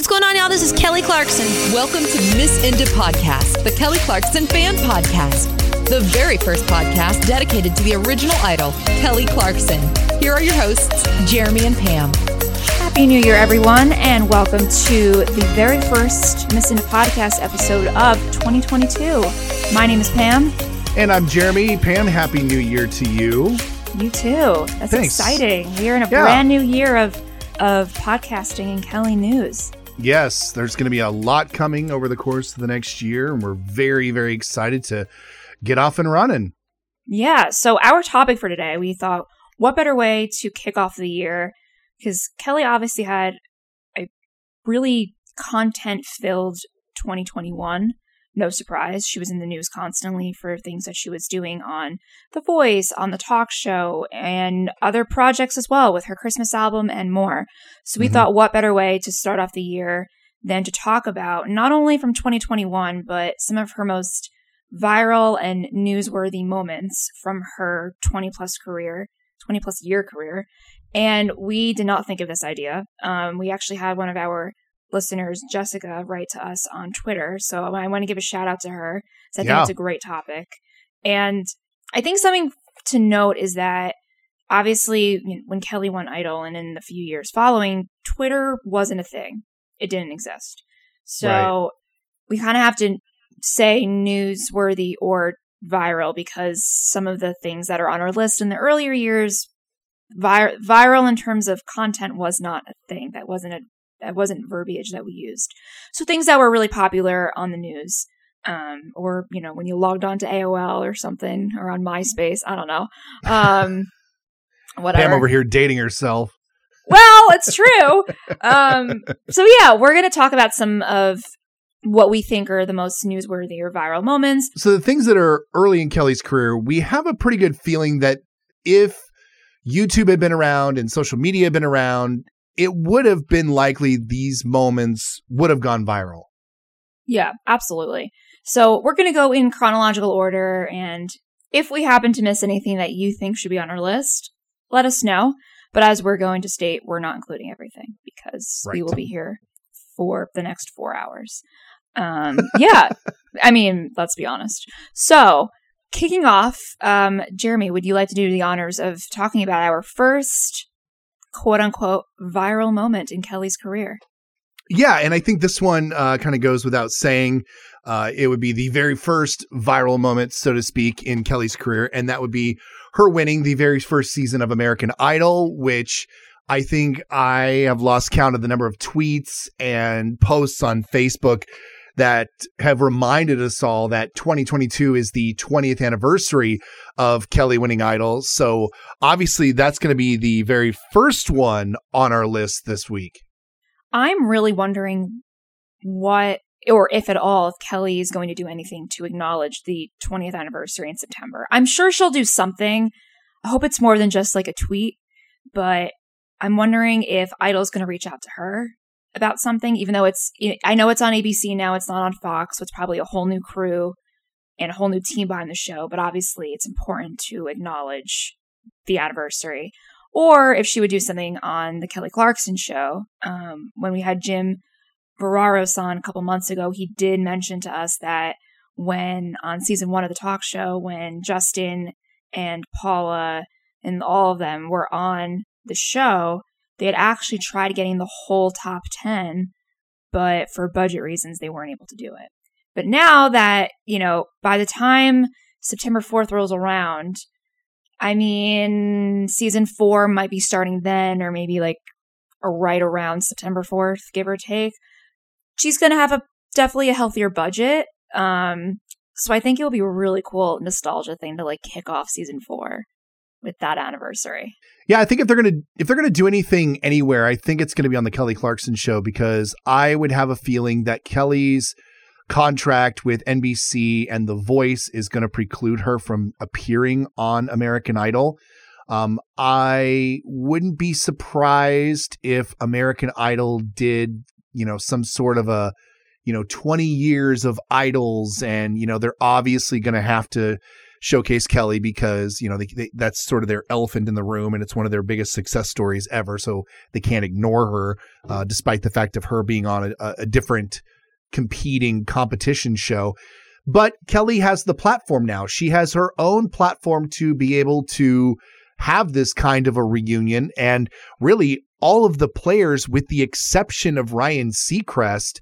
what's going on, y'all? This is Kelly Clarkson. Welcome to Miss Inda Podcast, the Kelly Clarkson fan podcast, the very first podcast dedicated to the original idol, Kelly Clarkson. Here are your hosts, Jeremy and Pam. Happy New Year, everyone, and welcome to the very first Miss Inda Podcast episode of 2022. My name is Pam. And I'm Jeremy. Pam, Happy New Year to you. You too. That's Thanks. exciting. We are in a Yeah. brand new year of of podcasting and Kelly News. Yes, there's going to be a lot coming over the course of the next year, and we're very, very excited to get off and running. Yeah. So our topic for today, we thought, what better way to kick off the year? Because Kelly obviously had a really content filled 2021. No surprise. She was in the news constantly for things that she was doing on The Voice, on the talk show, and other projects as well with her Christmas album and more. So we Mhm. thought, what better way to start off the year than to talk about not only from 2021, but some of her most viral and newsworthy moments from her 20 plus career, 20 plus year career. And we did not think of this idea. Um, we actually had one of our listeners, Jessica, write to us on Twitter. So I want to give a shout out to her. 'cause I think it's a great topic. And I think something to note is that obviously you know, when Kelly won Idol and in the few years following, Twitter wasn't a thing. It didn't exist. So Right. we kind of have to say newsworthy or viral because some of the things that are on our list in the earlier years vir- viral in terms of content was not a thing that wasn't a that wasn't verbiage that we used so things that were really popular on the news um, or you know when you logged on to aol or something or on myspace i don't know um, whatever Pam over here dating herself. well, it's true. um, so yeah, we're going to talk about some of what we think are the most newsworthy or viral moments. So, the things that are early in Kelly's career, we have a pretty good feeling that if YouTube had been around and social media had been around, it would have been likely these moments would have gone viral. Yeah, absolutely. So we're going to go in chronological order, and if we happen to miss anything that you think should be on our list, let us know. But as we're going to state, we're not including everything because we will be here for the next four hours. Um, yeah, I mean, let's be honest. So, kicking off, um, Jeremy, would you like to do the honors of talking about our first quote unquote viral moment in Kelly's career? Yeah, and I think this one uh, kind of goes without saying. Uh, it would be the very first viral moment, so to speak, in Kelly's career, and that would be her winning the very first season of American Idol, which I think I have lost count of the number of tweets and posts on Facebook that have reminded us all that 2022 is the 20th anniversary of Kelly winning Idol. So obviously, that's going to be the very first one on our list this week. I'm really wondering what, or if at all, if Kelly is going to do anything to acknowledge the 20th anniversary in September. I'm sure she'll do something. I hope it's more than just like a tweet, but I'm wondering if Idol's going to reach out to her about something, even though it's, I know it's on ABC now, it's not on Fox, so it's probably a whole new crew and a whole new team behind the show, but obviously it's important to acknowledge the anniversary or if she would do something on the Kelly Clarkson show. Um, when we had Jim Barraros on a couple months ago, he did mention to us that when on season one of the talk show, when Justin and Paula and all of them were on the show, they had actually tried getting the whole top 10, but for budget reasons, they weren't able to do it. But now that, you know, by the time September 4th rolls around, I mean, season four might be starting then, or maybe like right around September 4th, give or take. She's going to have a definitely a healthier budget. Um, so I think it'll be a really cool nostalgia thing to like kick off season four with that anniversary. Yeah, I think if they're gonna if they're gonna do anything anywhere, I think it's gonna be on the Kelly Clarkson show because I would have a feeling that Kelly's contract with NBC and The Voice is to preclude her from appearing on American Idol. Um, I wouldn't be surprised if American Idol did, you know, some sort of a, you know, 20 years of idols and, you know, they're obviously going to have to showcase Kelly because you know they, they, that's sort of their elephant in the room, and it's one of their biggest success stories ever. So they can't ignore her, uh, despite the fact of her being on a, a different competing competition show. But Kelly has the platform now. She has her own platform to be able to have this kind of a reunion. And really, all of the players, with the exception of Ryan Seacrest,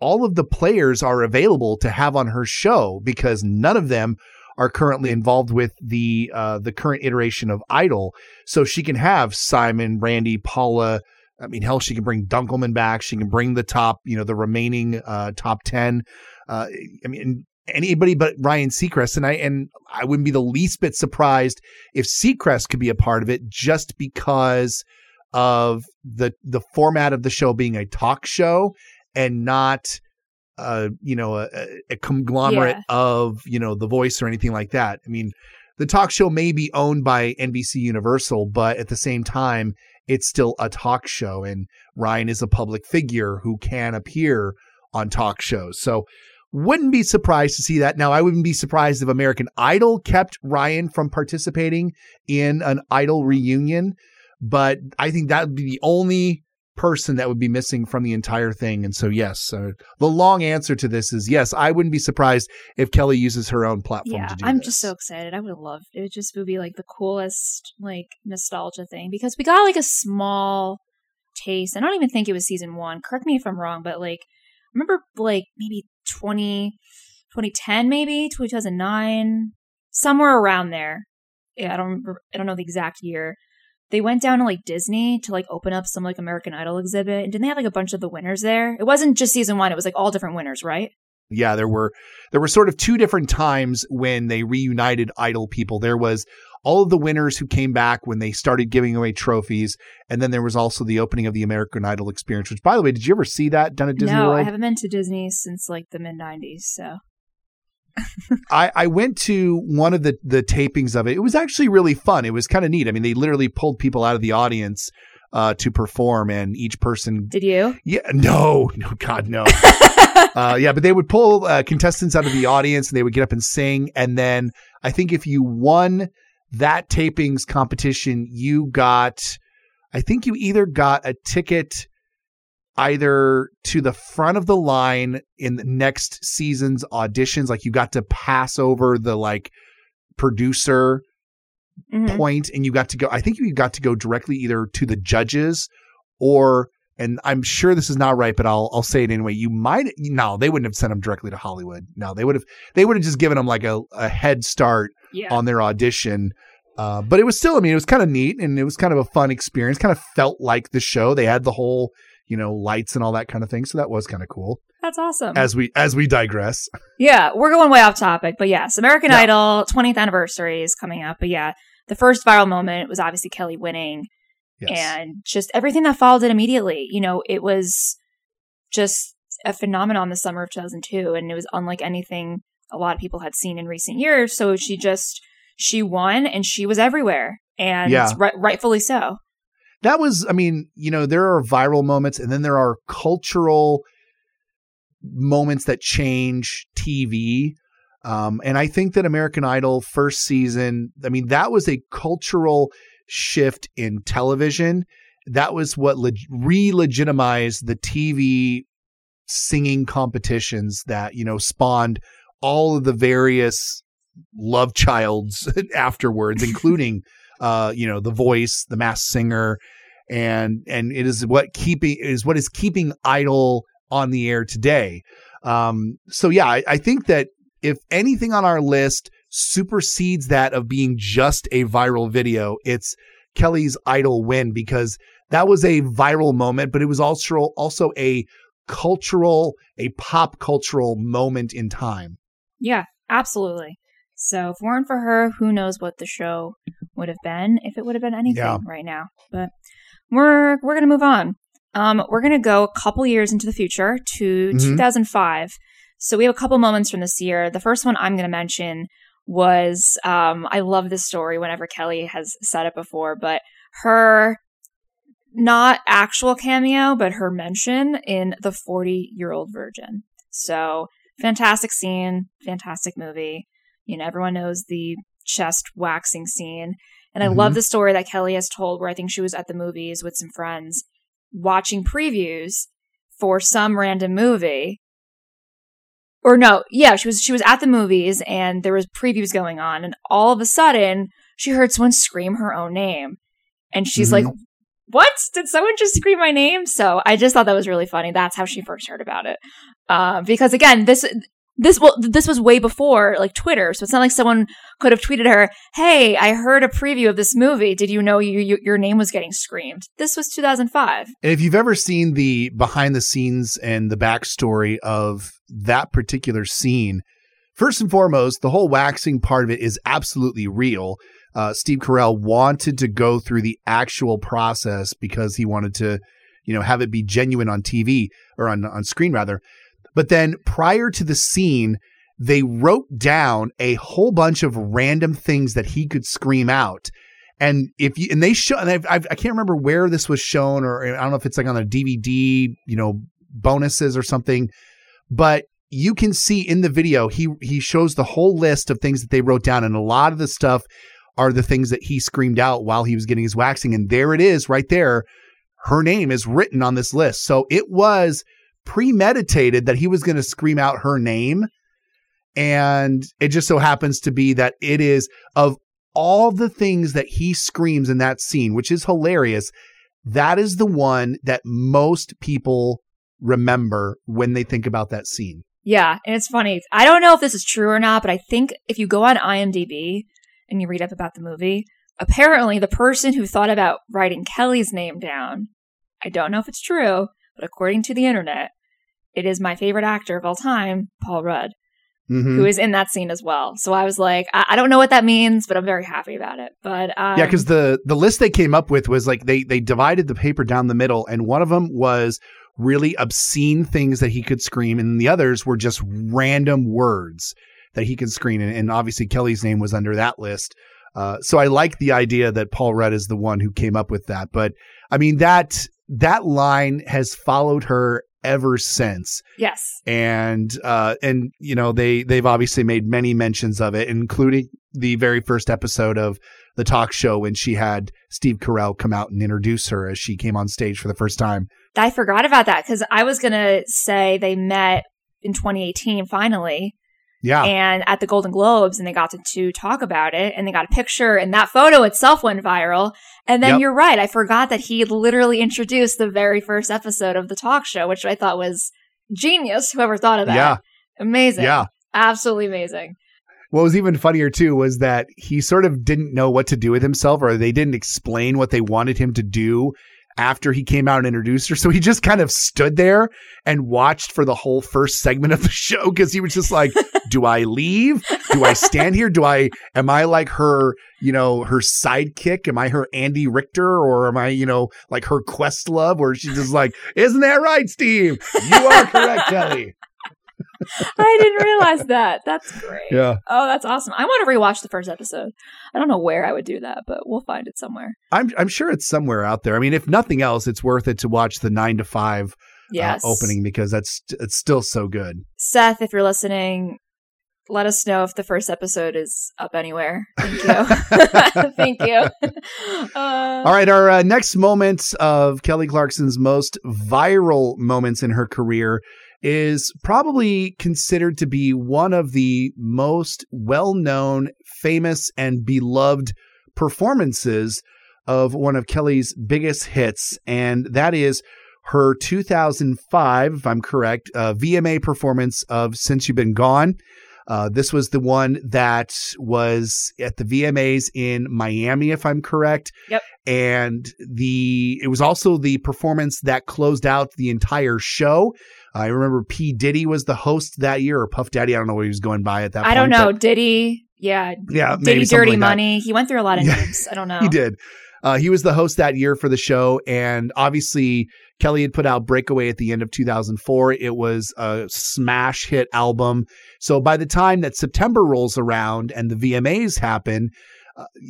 all of the players are available to have on her show because none of them are currently involved with the uh, the current iteration of Idol. So she can have Simon, Randy, Paula. I mean, hell, she can bring Dunkleman back. She can bring the top, you know, the remaining uh, top ten. Uh, I mean, anybody but Ryan Seacrest, and I and I wouldn't be the least bit surprised if Seacrest could be a part of it, just because of the the format of the show being a talk show and not uh you know a, a conglomerate yeah. of you know the voice or anything like that. I mean the talk show may be owned by nbc universal but at the same time it's still a talk show and ryan is a public figure who can appear on talk shows. So wouldn't be surprised to see that. Now i wouldn't be surprised if american idol kept ryan from participating in an idol reunion but I think that would be the only person that would be missing from the entire thing. And so, yes, uh, the long answer to this is yes. I wouldn't be surprised if Kelly uses her own platform. Yeah, I'm this. just so excited. I would have loved it. Would just would be like the coolest like nostalgia thing because we got like a small taste. I don't even think it was season one. Correct me if I'm wrong, but like remember like maybe 20, 2010, maybe 2009, somewhere around there. Yeah, I don't remember. I don't know the exact year they went down to like Disney to like open up some like American Idol exhibit. And didn't they have like a bunch of the winners there? It wasn't just season one, it was like all different winners, right? Yeah, there were there were sort of two different times when they reunited Idol people. There was all of the winners who came back when they started giving away trophies, and then there was also the opening of the American Idol experience. Which, by the way, did you ever see that done at Disney no, World? I haven't been to Disney since like the mid '90s. So I, I went to one of the the tapings of it. It was actually really fun. It was kind of neat. I mean, they literally pulled people out of the audience uh, to perform, and each person. Did you? Yeah. No. No. God, no. uh, yeah, but they would pull uh, contestants out of the audience, and they would get up and sing. And then I think if you won that tapings competition, you got. I think you either got a ticket either to the front of the line in the next season's auditions like you got to pass over the like producer mm-hmm. point and you got to go I think you got to go directly either to the judges or and I'm sure this is not right, but I'll I'll say it anyway. You might no, they wouldn't have sent them directly to Hollywood. No, they would have they would have just given them like a, a head start yeah. on their audition. Uh, but it was still, I mean, it was kind of neat and it was kind of a fun experience. Kind of felt like the show. They had the whole you know, lights and all that kind of thing. So that was kind of cool. That's awesome. As we as we digress. Yeah, we're going way off topic, but yes, American yeah. Idol 20th anniversary is coming up. But yeah, the first viral moment was obviously Kelly winning. Yes. And just everything that followed it immediately. You know, it was just a phenomenon the summer of 2002 and it was unlike anything a lot of people had seen in recent years. So she just she won and she was everywhere and yeah. right, rightfully so that was, I mean, you know, there are viral moments and then there are cultural moments that change TV. Um, and I think that American Idol first season, I mean, that was a cultural shift in television. That was what leg- re legitimized the TV singing competitions that, you know, spawned all of the various love childs afterwards, including uh, you know, the voice, the Masked Singer, and and it is what keeping is what is keeping Idol on the air today. Um, so yeah, I, I think that if anything on our list supersedes that of being just a viral video, it's Kelly's Idol win because that was a viral moment, but it was also also a cultural, a pop cultural moment in time. Yeah, absolutely. So if weren't for her, who knows what the show would have been if it would have been anything yeah. right now. But we're we're gonna move on. Um, we're gonna go a couple years into the future to mm-hmm. 2005. So we have a couple moments from this year. The first one I'm gonna mention was um, I love this story. Whenever Kelly has said it before, but her not actual cameo, but her mention in the 40 year old virgin. So fantastic scene, fantastic movie You know, everyone knows the chest waxing scene. And I Mhm. love the story that Kelly has told where I think she was at the movies with some friends watching previews for some random movie. Or no, yeah, she was she was at the movies and there was previews going on and all of a sudden she heard someone scream her own name. And she's Mhm. like, "What? Did someone just scream my name?" So I just thought that was really funny. That's how she first heard about it. Uh, because again, this this well, this was way before like Twitter, so it's not like someone could have tweeted her, "Hey, I heard a preview of this movie. Did you know you, you, your name was getting screamed?" This was 2005. And if you've ever seen the behind the scenes and the backstory of that particular scene, first and foremost, the whole waxing part of it is absolutely real. Uh, Steve Carell wanted to go through the actual process because he wanted to, you know, have it be genuine on TV or on on screen rather. But then prior to the scene, they wrote down a whole bunch of random things that he could scream out. And if you and they show and I've, I've, I can't remember where this was shown or I don't know if it's like on a DVD, you know, bonuses or something, but you can see in the video he he shows the whole list of things that they wrote down and a lot of the stuff are the things that he screamed out while he was getting his waxing and there it is right there. Her name is written on this list. So it was premeditated that he was going to scream out her name and it just so happens to be that it is of all the things that he screams in that scene, which is hilarious, that is the one that most people remember when they think about that scene. Yeah, and it's funny. I don't know if this is true or not, but I think if you go on IMDb and you read up about the movie, apparently the person who thought about writing Kelly's name down, I don't know if it's true, but according to the internet, it is my favorite actor of all time, Paul Rudd, Mhm. who is in that scene as well. So I was like, I, I don't know what that means, but I'm very happy about it. But um, yeah, because the the list they came up with was like they they divided the paper down the middle, and one of them was really obscene things that he could scream, and the others were just random words that he could scream, and, and obviously Kelly's name was under that list. Uh, so I like the idea that Paul Rudd is the one who came up with that, but I mean that that line has followed her ever since yes, and uh and you know they they've obviously made many mentions of it including the very first episode of the talk show when she had Steve Carell come out and introduce her as she came on stage for the first time. I forgot about that because I was gonna say they met in 2018 finally. Yeah. and at the Golden Globes, and they got to, to talk about it, and they got a picture, and that photo itself went viral. And then Yep. you're right, I forgot that he literally introduced the very first episode of the talk show, which I thought was genius. Whoever thought of that, Yeah. amazing, yeah. absolutely amazing. What was even funnier too was that he sort of didn't know what to do with himself or they didn't explain what they wanted him to do after he came out and introduced her. So he just kind of stood there and watched for the whole first segment of the show because he was just like, do I leave? Do I stand here? Do I, am I like her, you know, her sidekick? Am I her Andy Richter or am I, you know, like her Questlove where she's just like, isn't that right, Steve? You are correct, Kelly. I didn't realize that. That's great. Yeah. Oh, that's awesome. I want to rewatch the first episode. I don't know where I would do that, but we'll find it somewhere. I'm I'm sure it's somewhere out there. I mean, if nothing else, it's worth it to watch the nine to five Yes. uh, opening because that's it's still so good. Seth, if you're listening, let us know if the first episode is up anywhere. Thank you. Thank you. Uh, All right, our uh, next moments of Kelly Clarkson's most viral moments in her career is probably considered to be one of the most well-known, famous, and beloved performances of one of Kelly's biggest hits, and that is her 2005, if I'm correct, uh, VMA performance of "Since You've Been Gone." Uh, this was the one that was at the VMAs in Miami, if I'm correct. Yep. And the it was also the performance that closed out the entire show. I remember P Diddy was the host that year, or Puff Daddy. I don't know what he was going by at that. Point. I don't know. Diddy, yeah, Yeah, maybe Diddy, Dirty like that. Money. He went through a lot of Yeah. names. I don't know. He did. Uh, he was the host that year for the show, and obviously Kelly had put out "Breakaway" at the end of 2004. It was a smash hit album. So by the time that September rolls around and the VMAs happen,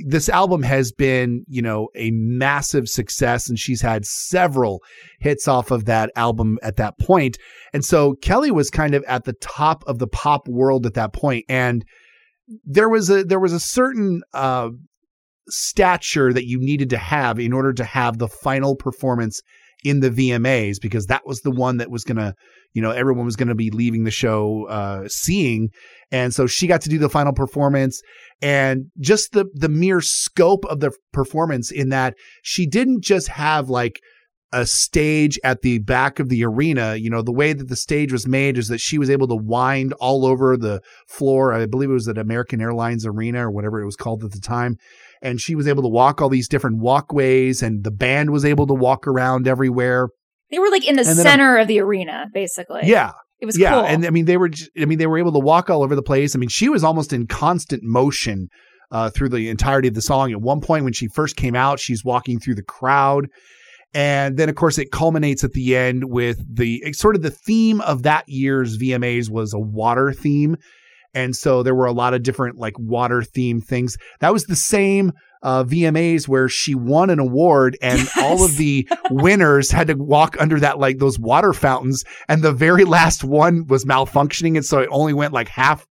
this album has been, you know, a massive success, and she's had several hits off of that album at that point. And so Kelly was kind of at the top of the pop world at that point, and there was a there was a certain uh, stature that you needed to have in order to have the final performance in the VMAs because that was the one that was going to, you know, everyone was going to be leaving the show uh, seeing. And so she got to do the final performance and just the the mere scope of the performance in that she didn't just have like a stage at the back of the arena. You know, the way that the stage was made is that she was able to wind all over the floor. I believe it was at American Airlines Arena or whatever it was called at the time and she was able to walk all these different walkways and the band was able to walk around everywhere. They were like in the center of the arena, basically. Yeah. It was yeah, cool. and I mean they were I mean they were able to walk all over the place. I mean she was almost in constant motion uh, through the entirety of the song. At one point when she first came out, she's walking through the crowd. And then, of course, it culminates at the end with the sort of the theme of that year's VMAs was a water theme. And so there were a lot of different like water themed things. That was the same uh, VMAs where she won an award and yes. all of the winners had to walk under that like those water fountains and the very last one was malfunctioning and so it only went like half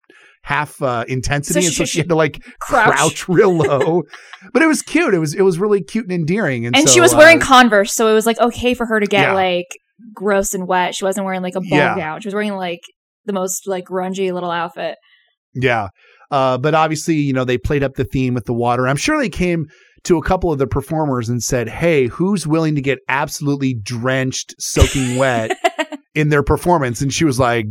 half uh, intensity so and so she had to like crouch, crouch real low but it was cute it was it was really cute and endearing and, and so, she was wearing uh, converse so it was like okay for her to get yeah. like gross and wet she wasn't wearing like a ball yeah. gown she was wearing like the most like grungy little outfit yeah. Uh, but obviously, you know, they played up the theme with the water. I'm sure they came to a couple of the performers and said, Hey, who's willing to get absolutely drenched, soaking wet in their performance? And she was like,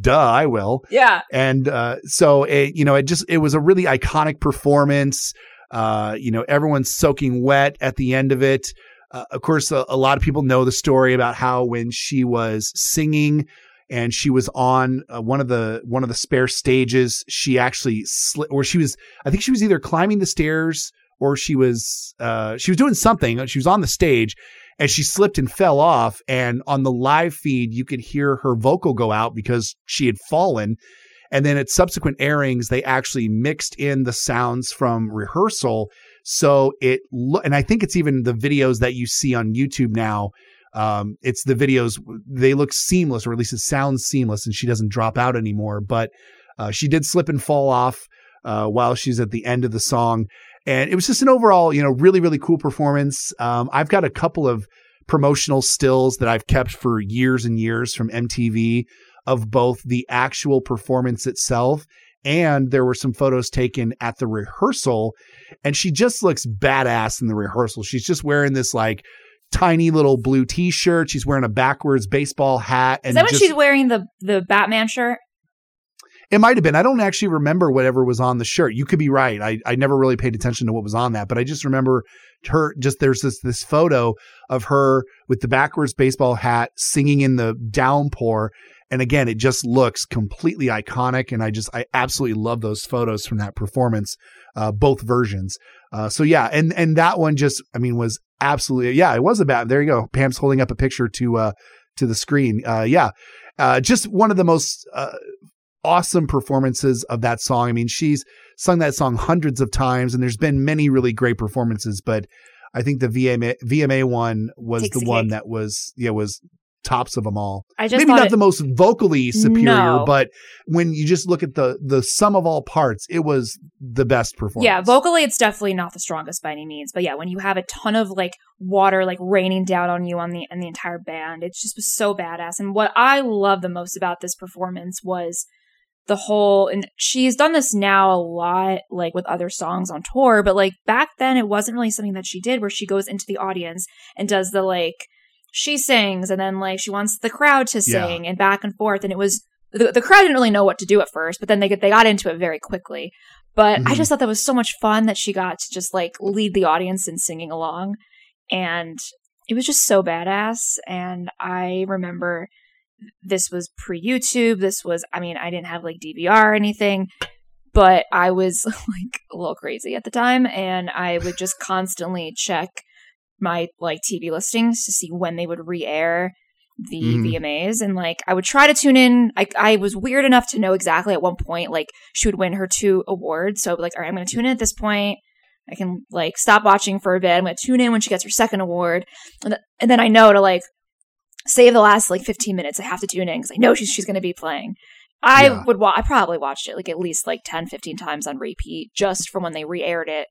Duh, I will. Yeah. And uh, so, it, you know, it just, it was a really iconic performance. Uh, you know, everyone's soaking wet at the end of it. Uh, of course, a, a lot of people know the story about how when she was singing, and she was on uh, one of the one of the spare stages. She actually slid, or she was, I think she was either climbing the stairs or she was uh, she was doing something. She was on the stage and she slipped and fell off. And on the live feed, you could hear her vocal go out because she had fallen. And then at subsequent airings, they actually mixed in the sounds from rehearsal. So it, lo- and I think it's even the videos that you see on YouTube now um, it's the videos they look seamless, or at least it sounds seamless, and she doesn't drop out anymore. But uh, she did slip and fall off uh, while she's at the end of the song, and it was just an overall, you know, really really cool performance. Um, I've got a couple of promotional stills that I've kept for years and years from MTV of both the actual performance itself and there were some photos taken at the rehearsal and she just looks badass in the rehearsal she's just wearing this like tiny little blue t-shirt. She's wearing a backwards baseball hat. And Is that when just, she's wearing the the Batman shirt? It might have been. I don't actually remember whatever was on the shirt. You could be right. I, I never really paid attention to what was on that, but I just remember her just there's this this photo of her with the backwards baseball hat singing in the downpour. And again, it just looks completely iconic. And I just I absolutely love those photos from that performance, uh, both versions. Uh, so yeah, and and that one just I mean was absolutely yeah it was a bad there you go pam's holding up a picture to uh to the screen. Uh yeah. Uh just one of the most uh, awesome performances of that song. I mean she's sung that song hundreds of times and there's been many really great performances but i think the vma vma one was Takes the one that was yeah was tops of them all. I just maybe not it, the most vocally superior, no. but when you just look at the the sum of all parts, it was the best performance. Yeah, vocally, it's definitely not the strongest by any means, but yeah, when you have a ton of like water like raining down on you on the and the entire band, it just was so badass. And what I love the most about this performance was the whole and she's done this now a lot like with other songs on tour but like back then it wasn't really something that she did where she goes into the audience and does the like she sings and then like she wants the crowd to sing yeah. and back and forth and it was the, the crowd didn't really know what to do at first but then they they got into it very quickly but mm-hmm. i just thought that was so much fun that she got to just like lead the audience in singing along and it was just so badass and i remember this was pre youtube this was i mean i didn't have like dvr or anything but i was like a little crazy at the time and i would just constantly check my like TV listings to see when they would re-air the mm. VMAs and like I would try to tune in. I I was weird enough to know exactly at one point like she would win her two awards. So like, all right, I'm gonna tune in at this point. I can like stop watching for a bit. I'm gonna tune in when she gets her second award. And, th- and then I know to like save the last like 15 minutes, I have to tune in because I know she's she's gonna be playing. I Yeah. would wa- I probably watched it like at least like 10, 15 times on repeat just from when they re-aired it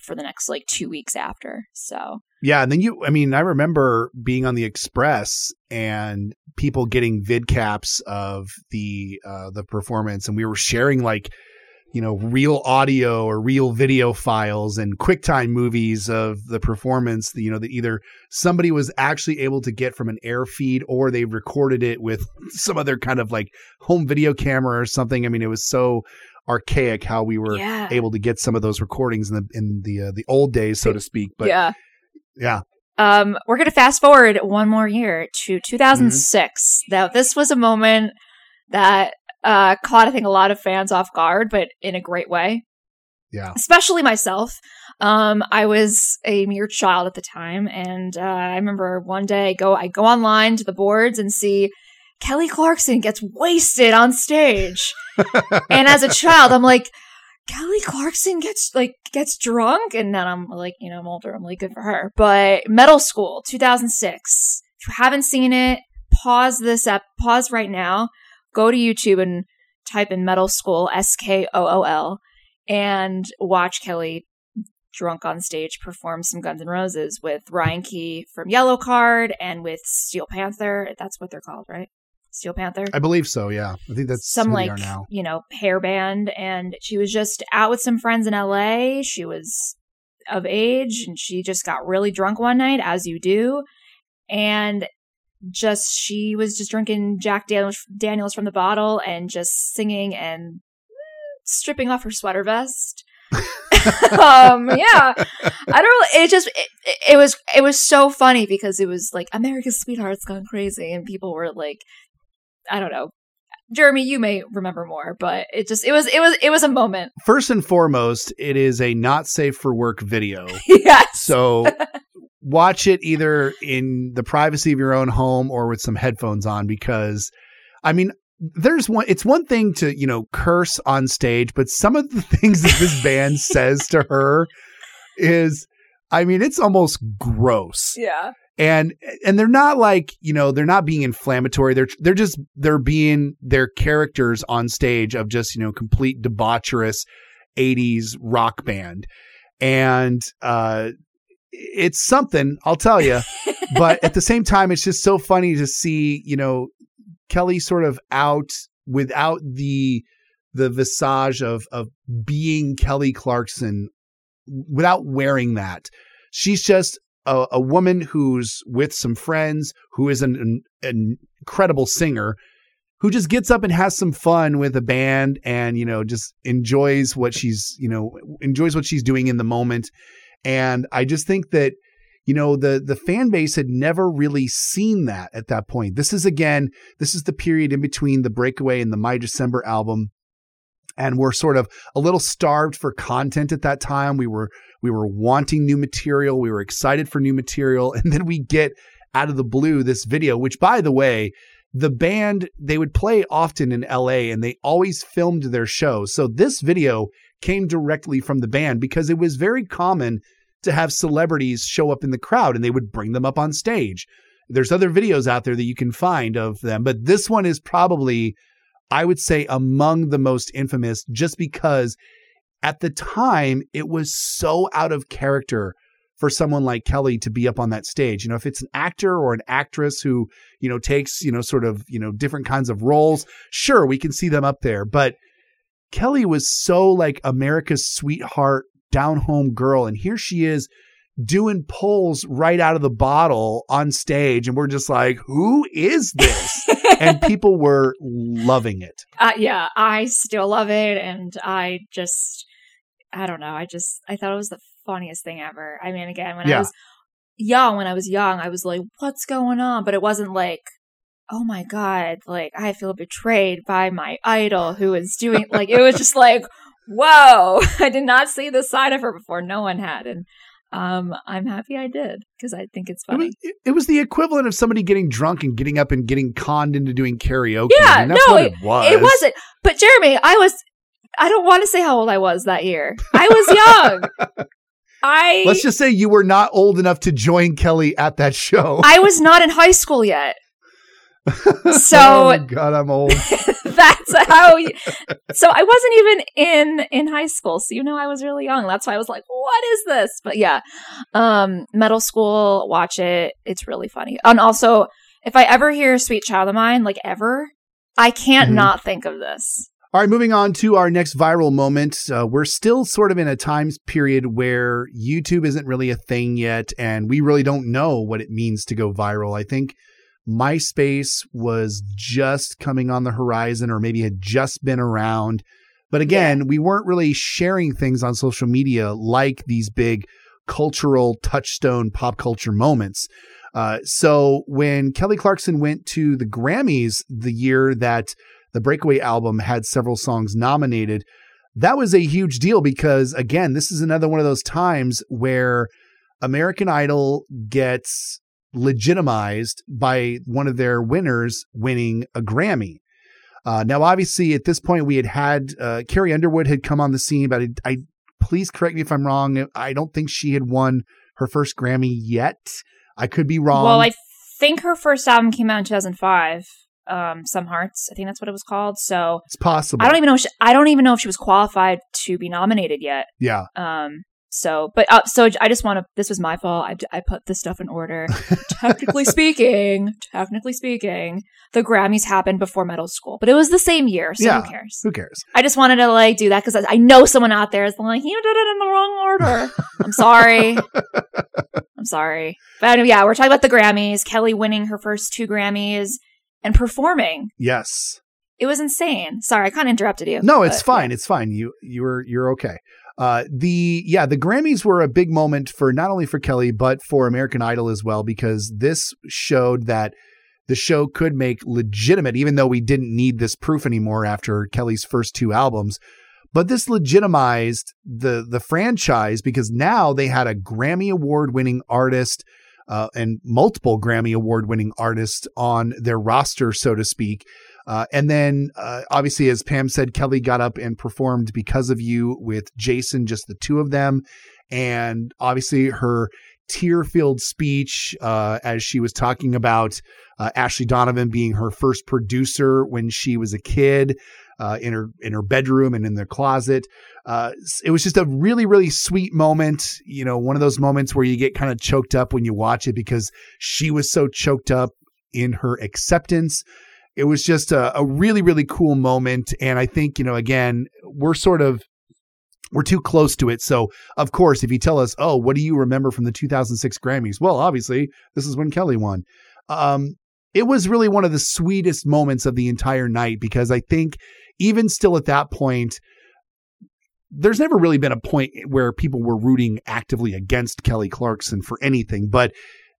for the next like two weeks after. So Yeah, and then you I mean, I remember being on the Express and people getting vid caps of the uh the performance and we were sharing like you know, real audio or real video files and QuickTime movies of the performance, you know, that either somebody was actually able to get from an air feed or they recorded it with some other kind of like home video camera or something. I mean, it was so archaic how we were yeah, able to get some of those recordings in the in the uh, the old days, so to speak. But yeah. yeah, Um, we're gonna fast forward one more year to 2006. Now, this was a moment that uh, caught I think a lot of fans off guard, but in a great way. yeah. especially myself. Um, I was a mere child at the time, and uh, I remember one day I go I go online to the boards and see Kelly Clarkson gets wasted on stage, and as a child, I'm like. Kelly Clarkson gets like gets drunk, and then I'm like, you know, I'm older. I'm like, good for her. But Metal Skool, 2006. If you haven't seen it, pause this up. Pause right now. Go to YouTube and type in Metal Skool, S K O O L, and watch Kelly drunk on stage perform some Guns N' Roses with Ryan Key from Yellowcard and with Steel Panther. That's what they're called, right? Steel Panther. I believe so. Yeah, I think that's some like now. you know hair band, and she was just out with some friends in L.A. She was of age, and she just got really drunk one night, as you do, and just she was just drinking Jack Daniels, Daniels from the bottle and just singing and stripping off her sweater vest. um yeah i don't it just it, it was it was so funny because it was like america's sweetheart's gone crazy and people were like i don't know jeremy you may remember more but it just it was it was it was a moment First and foremost, it is a not safe for work video. yes So watch it either in the privacy of your own home or with some headphones on because I mean there's one it's one thing to, you know, curse on stage, but some of the things that this band says to her is I mean, it's almost gross. yeah and and they're not like you know they're not being inflammatory. They're they're just they're being their characters on stage of just you know complete debaucherous 80s rock band. And uh it's something i'll tell you but at the same time it's just so funny to see you know kelly sort of out without the the visage of of being kelly clarkson without wearing that. She's just a, a woman who's with some friends who is an, an, an incredible singer who just gets up and has some fun with a band and you know just enjoys what she's you know enjoys what she's doing in the moment. And i just think that you know the the fan base had never really seen that at that point. This is again this is the period in between the breakaway and the my december album. And we're sort of a little starved for content at that time. We were we were wanting new material. We were excited for new material. And then we get out of the blue this video which by the way the band they would play often in LA and they always filmed their shows so this video came directly from the band because it was very common to have celebrities show up in the crowd and they would bring them up on stage. There's other videos out there that you can find of them but this one is probably I would say among the most infamous just because at the time it was so out of character for someone like Kelly to be up on that stage. You know, if it's an actor or an actress who, you know, takes, you know, sort of, you know, different kinds of roles, sure, we can see them up there. But Kelly was so like America's sweetheart, down home girl. And here she is doing pulls right out of the bottle on stage. And we're just like, who is this? and people were loving it. uh, yeah i still love it and i just i don't know i just i thought it was the funniest thing ever i mean again when Yeah. i was young when i was young i was like what's going on but it wasn't like oh my god like i feel betrayed by my idol who is doing like it was just like whoa i did not see this side of her before no one had and um i'm happy i did because i think it's It funny was, it- it was the equivalent of somebody getting drunk and getting up and getting conned into doing karaoke. Yeah, I mean, that's no, what it was. It wasn't. But Jeremy, I was. I don't want to say how old I was that year. I was young. I Let's just say you were not old enough to join Kelly at that show. I was not in high school yet. So oh God, I'm old. that's how. You, so I wasn't even in in high school, so you know I was really young. That's why I was like, "What is this?" But yeah, um, Metal Skool, watch it. It's really funny. And also, if I ever hear "Sweet Child O' Mine," like ever, I can't Mhm. not think of this. All right, moving on to our next viral moment. Uh, we're still sort of in a time period where YouTube isn't really a thing yet, and we really don't know what it means to go viral. I think MySpace was just coming on the horizon, or maybe had just been around. But again, we weren't really sharing things on social media like these big cultural touchstone pop culture moments. Uh, so when Kelly Clarkson went to the Grammys the year that the Breakaway album had several songs nominated, that was a huge deal because, again, this is another one of those times where American Idol gets legitimized by one of their winners winning a Grammy. Uh, now, obviously, at this point, we had had uh, Carrie Underwood had come on the scene, but I, I please correct me if I'm wrong. I don't think she had won her first Grammy yet. I could be wrong. Well, I think her first album came out in 2005. Um, Some Hearts, I think that's what it was called. So it's possible. I don't even know. If she, I don't even know if she was qualified to be nominated yet. yeah. Um, so, but uh, so I just want to. This was my fault. I, I put this stuff in order. technically speaking, technically speaking, the Grammys happened before Metal Skool, but it was the same year. So Yeah. who cares? Who cares? I just wanted to like do that because I, I know someone out there is like, you did it in the wrong order. I'm sorry. I'm sorry. But anyway, yeah, we're talking about the Grammys. Kelly winning her first two Grammys and performing. Yes. It was insane. Sorry, I kind of interrupted you. No, it's fine. It's fine. You you were you're okay. Uh, the yeah, the Grammys were a big moment for not only for Kelly but for American Idol as well because this showed that the show could make legitimate, even though we didn't need this proof anymore after Kelly's first two albums. But this legitimized the the franchise because now they had a Grammy award winning artist uh, and multiple Grammy award winning artists on their roster, so to speak. Uh, and then, uh, obviously, as Pam said, Kelly got up and performed Because of You with Jason, just the two of them. And obviously, her tear filled speech uh, as she was talking about uh, Ashley Donovan being her first producer when she was a kid. Uh, in her in her bedroom and in their closet, uh, it was just a really really sweet moment. You know, one of those moments where you get kind of choked up when you watch it because she was so choked up in her acceptance. It was just a, a really really cool moment and i think you know again we're sort of we're too close to it. So of course if you tell us oh what do you remember from the 2006 grammys? Well obviously this is when kelly won. Um it was really one of the sweetest moments of the entire night because i think even still at that point there's never really been a point where people were rooting actively against Kelly Clarkson for anything, but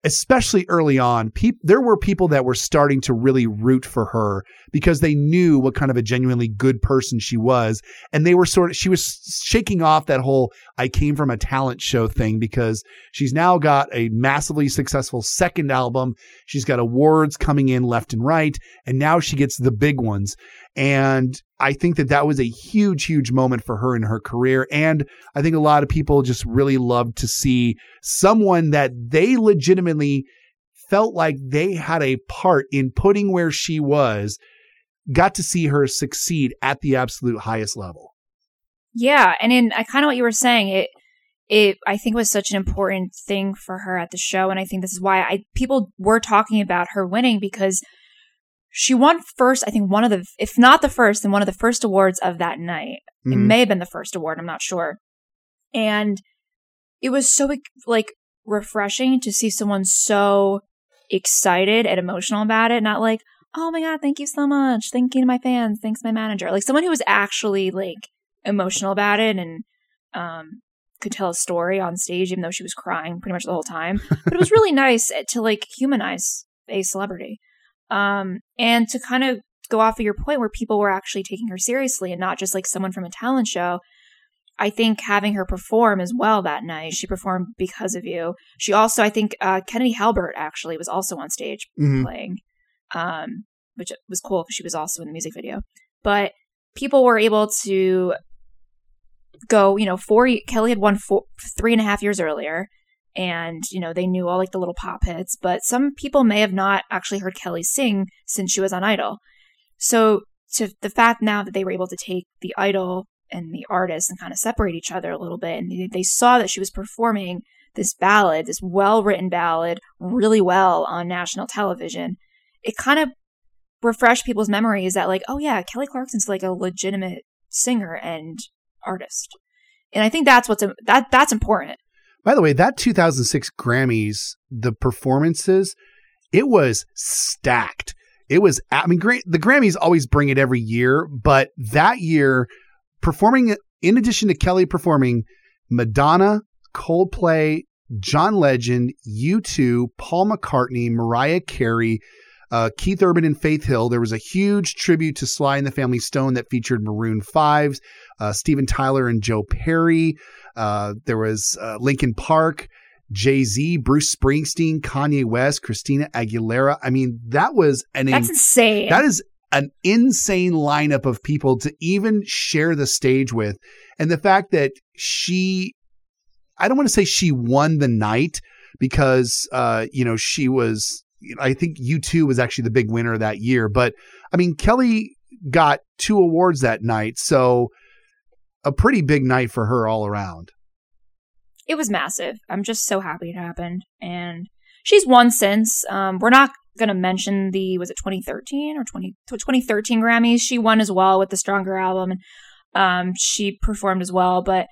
especially early on, peop- there were people that were starting to really root for her because they knew what kind of a genuinely good person she was. And they were sort of, she was shaking off that whole I came from a talent show thing because she's now got a massively successful second album. She's got awards coming in left and right. And now she gets the big ones. And I think that that was a huge, huge moment for her in her career. And I think a lot of people just really loved to see someone that they legitimately felt like they had a part in putting where she was, got to see her succeed at the absolute highest level. Yeah, and in I kind of what you were saying, it it I think was such an important thing for her at the show, and I think this is why I people were talking about her winning because she won first. I think one of the, if not the first, then one of the first awards of that night. It Mhm. may have been the first award. I'm not sure, and it was so like refreshing to see someone so excited and emotional about it. Not like, oh my god, thank you so much, thank you to my fans, thanks my manager. Like someone who was actually like emotional about it and um could tell a story on stage even though she was crying pretty much the whole time but it was really nice to like humanize a celebrity um and to kind of go off of your point where people were actually taking her seriously and not just like someone from a talent show i think having her perform as well that night she performed because of you she also i think uh, kennedy halbert actually was also on stage Mhm. playing um which was cool because she was also in the music video but people were able to go, you know, four. Kelly had won four, three and a half years earlier, and you know they knew all like the little pop hits but some people may have not actually heard kelly sing since she was on idol. So to the fact now that they were able to take the idol and the artist and kind of separate each other a little bit and they, they saw that she was performing this ballad this well written ballad really well on national television it kind of refreshed people's memories that like oh yeah kelly clarkson's like a legitimate singer and artist. And i think that's what's that that's important By the way, that 2006 Grammys, the performances, it was stacked. It was, I mean, great. The Grammys always bring it every year, but that year, performing, in addition to Kelly performing, Madonna, Coldplay, John Legend, U2, Paul McCartney, Mariah Carey, uh, Keith Urban and Faith Hill. There was a huge tribute to Sly and the Family Stone that featured Maroon Fives, uh, Steven Tyler and Joe Perry. Uh, there was uh, Linkin Park, Jay Z, Bruce Springsteen, Kanye West, Christina Aguilera. I mean, that was an that's insane that is an insane lineup of people to even share the stage with, and the fact that she, I don't want to say she won the night because uh, you know she was. I think U2 was actually the big winner that year, but I mean Kelly got two awards that night, so a pretty big night for her all around. it was massive. I'm just so happy it happened. And she's won since. Um, we're not going to mention the, was it 2013 or 20, 2013 Grammys? She won as well with the Stronger album. And um, she performed as well, but,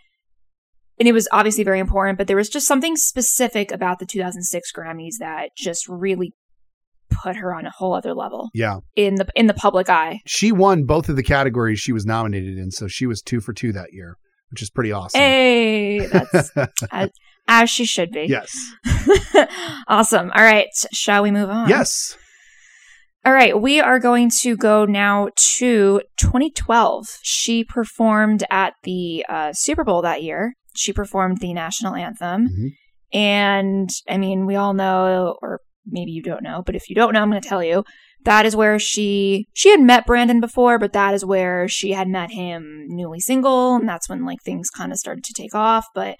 and it was obviously very important, but there was just something specific about the 2006 Grammys that just really put her on a whole other level Yeah. in the in the public eye. She won both of the categories she was nominated in, so she was two for two that year, which is pretty awesome. Hey, that's as, as she should be. yes. awesome. All right, shall we move on? Yes. All right, we are going to go now to 2012. She performed at the uh, Super Bowl that year. She performed the national anthem. Mhm. And I mean, we all know, or maybe you don't know, but if you don't know, I'm going to tell you. That is where she she had met Brandon before, but that is where she had met him newly single, and that's when like things kind of started to take off. But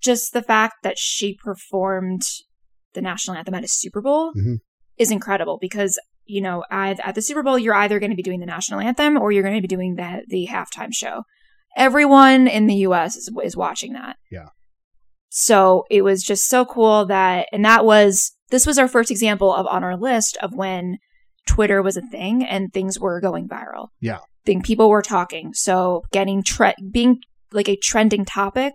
just the fact that she performed the national anthem at a Super Bowl Mhm. is incredible because you know at, at the Super Bowl you're either going to be doing the national anthem or you're going to be doing the the halftime show. Everyone in the U.S. is is watching that. Yeah. So it was just so cool that, and that was this was our first example of on our list of when Twitter was a thing and things were going viral. Yeah. Think people were talking. So getting tre- being like a trending topic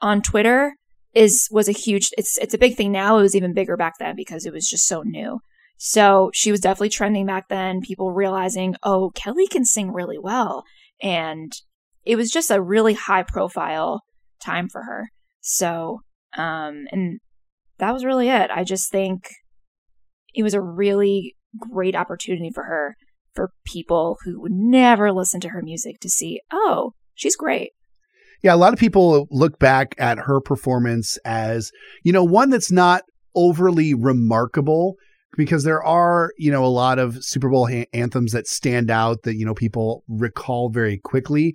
on Twitter is was a huge it's it's a big thing now. It was even bigger back then because it was just so new. So she was definitely trending back then, people realizing, "Oh, Kelly can sing really well." And it was just a really high profile time for her. So, um and that was really it. I just think it was a really great opportunity for her for people who would never listen to her music to see, "Oh, she's great." Yeah, a lot of people look back at her performance as, you know, one that's not overly remarkable because there are, you know, a lot of Super Bowl ha- anthems that stand out that, you know, people recall very quickly.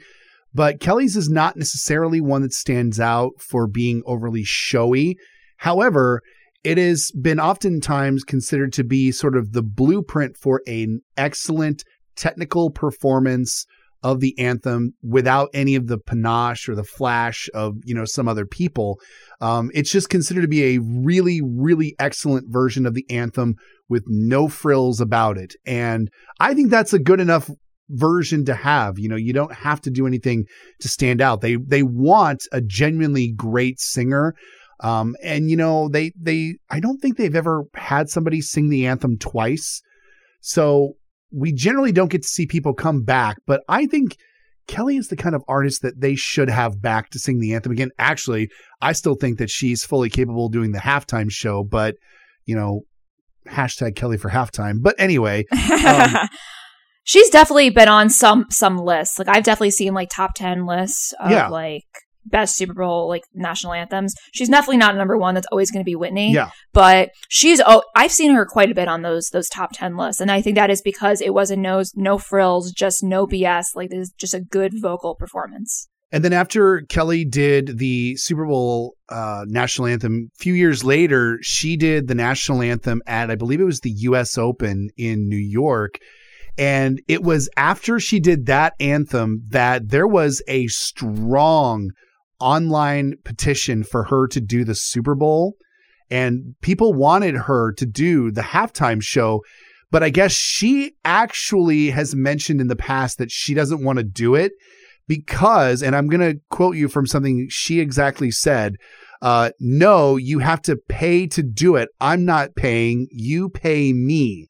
But Kelly's is not necessarily one that stands out for being overly showy. However, it has been oftentimes considered to be sort of the blueprint for an excellent technical performance of the anthem without any of the panache or the flash of you know some other people. Um, it's just considered to be a really really excellent version of the anthem with no frills about it, and I think that's a good enough version to have. You know, you don't have to do anything to stand out. They they want a genuinely great singer. Um, and you know, they they I don't think they've ever had somebody sing the anthem twice. So we generally don't get to see people come back, but I think Kelly is the kind of artist that they should have back to sing the anthem again. Actually, I still think that she's fully capable of doing the halftime show, but you know, hashtag Kelly for halftime. But anyway, Um, She's definitely been on some some lists. Like I've definitely seen like top ten lists of Yeah. like best Super Bowl like national anthems. She's definitely not number one. That's always going to be Whitney. yeah, but she's oh I've seen her quite a bit on those those top ten lists, and I think that is because it was a no no frills, just no BS. Like this is just a good vocal performance. And then after Kelly did the Super Bowl uh, national anthem, a few years later, she did the national anthem at, I believe it was the US Open in New York. And it was after she did that anthem that there was a strong online petition for her to do the Super Bowl. And people wanted her to do the halftime show. But I guess she actually has mentioned in the past that she doesn't want to do it because, and I'm going to quote you from something she exactly said. Uh, no, you have to pay to do it. I'm not paying. You pay me.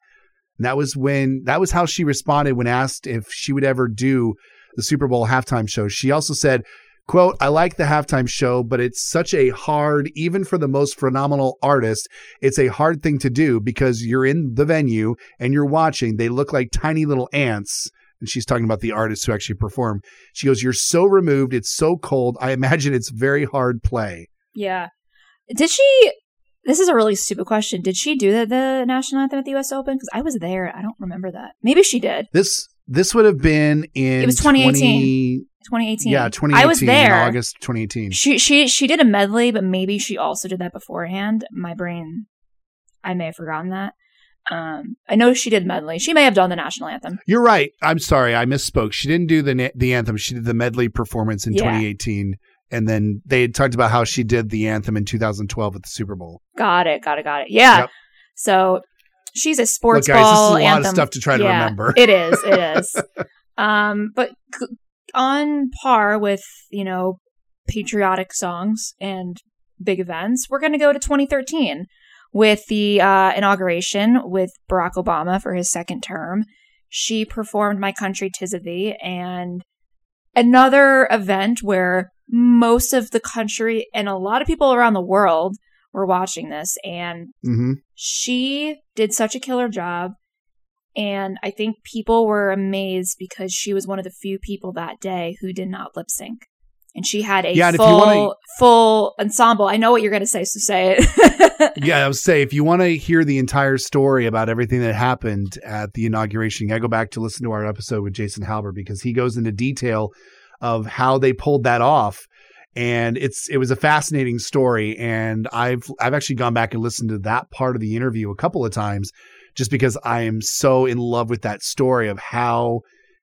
And that was when, that was how she responded when asked if she would ever do the Super Bowl halftime show. She also said, quote, I like the halftime show, but it's such a hard, even for the most phenomenal artist, it's a hard thing to do because you're in the venue and you're watching. They look like tiny little ants and she's talking about the artists who actually perform. She goes, You're so removed. It's so cold. I imagine it's very hard play. Yeah. Did she? This is a really stupid question. Did she do the, the national anthem at the U.S. Open? Because I was there. I don't remember that. Maybe she did. This this would have been in it was 2018. 2018. Yeah, 2018. I was there. August 2018. She she she did a medley, but maybe she also did that beforehand. My brain, I may have forgotten that. Um, I know she did medley. She may have done the national anthem. You're right. I'm sorry, I misspoke. She didn't do the the anthem. She did the medley performance in Yeah. 2018, and then they had talked about how she did the anthem in 2012 at the Super Bowl. Got it. Got it. Got it. Yeah. Yep. So she's a sports Look, guys, this is a lot of stuff to try to Yeah, remember. It is. It is. um, but c- on par with you know patriotic songs and big events, we're going to go to 2013 with the uh, inauguration with Barack Obama for his second term. She performed "My Country Tis of Thee" and another event where most of the country and a lot of people around the world were watching this and hmm she did such a killer job and i think people were amazed because she was one of the few people that day who did not lip sync. And she had a Yeah, and if you full wanna- full ensemble. I know what you're going to say so say it. Yeah, I would say if you want to hear the entire story about everything that happened at the inauguration, you got to go back to listen to our episode with Jason Halbert because he goes into detail of how they pulled that off. And it's it was a fascinating story, and I've I've actually gone back and listened to that part of the interview a couple of times, just because I am so in love with that story of how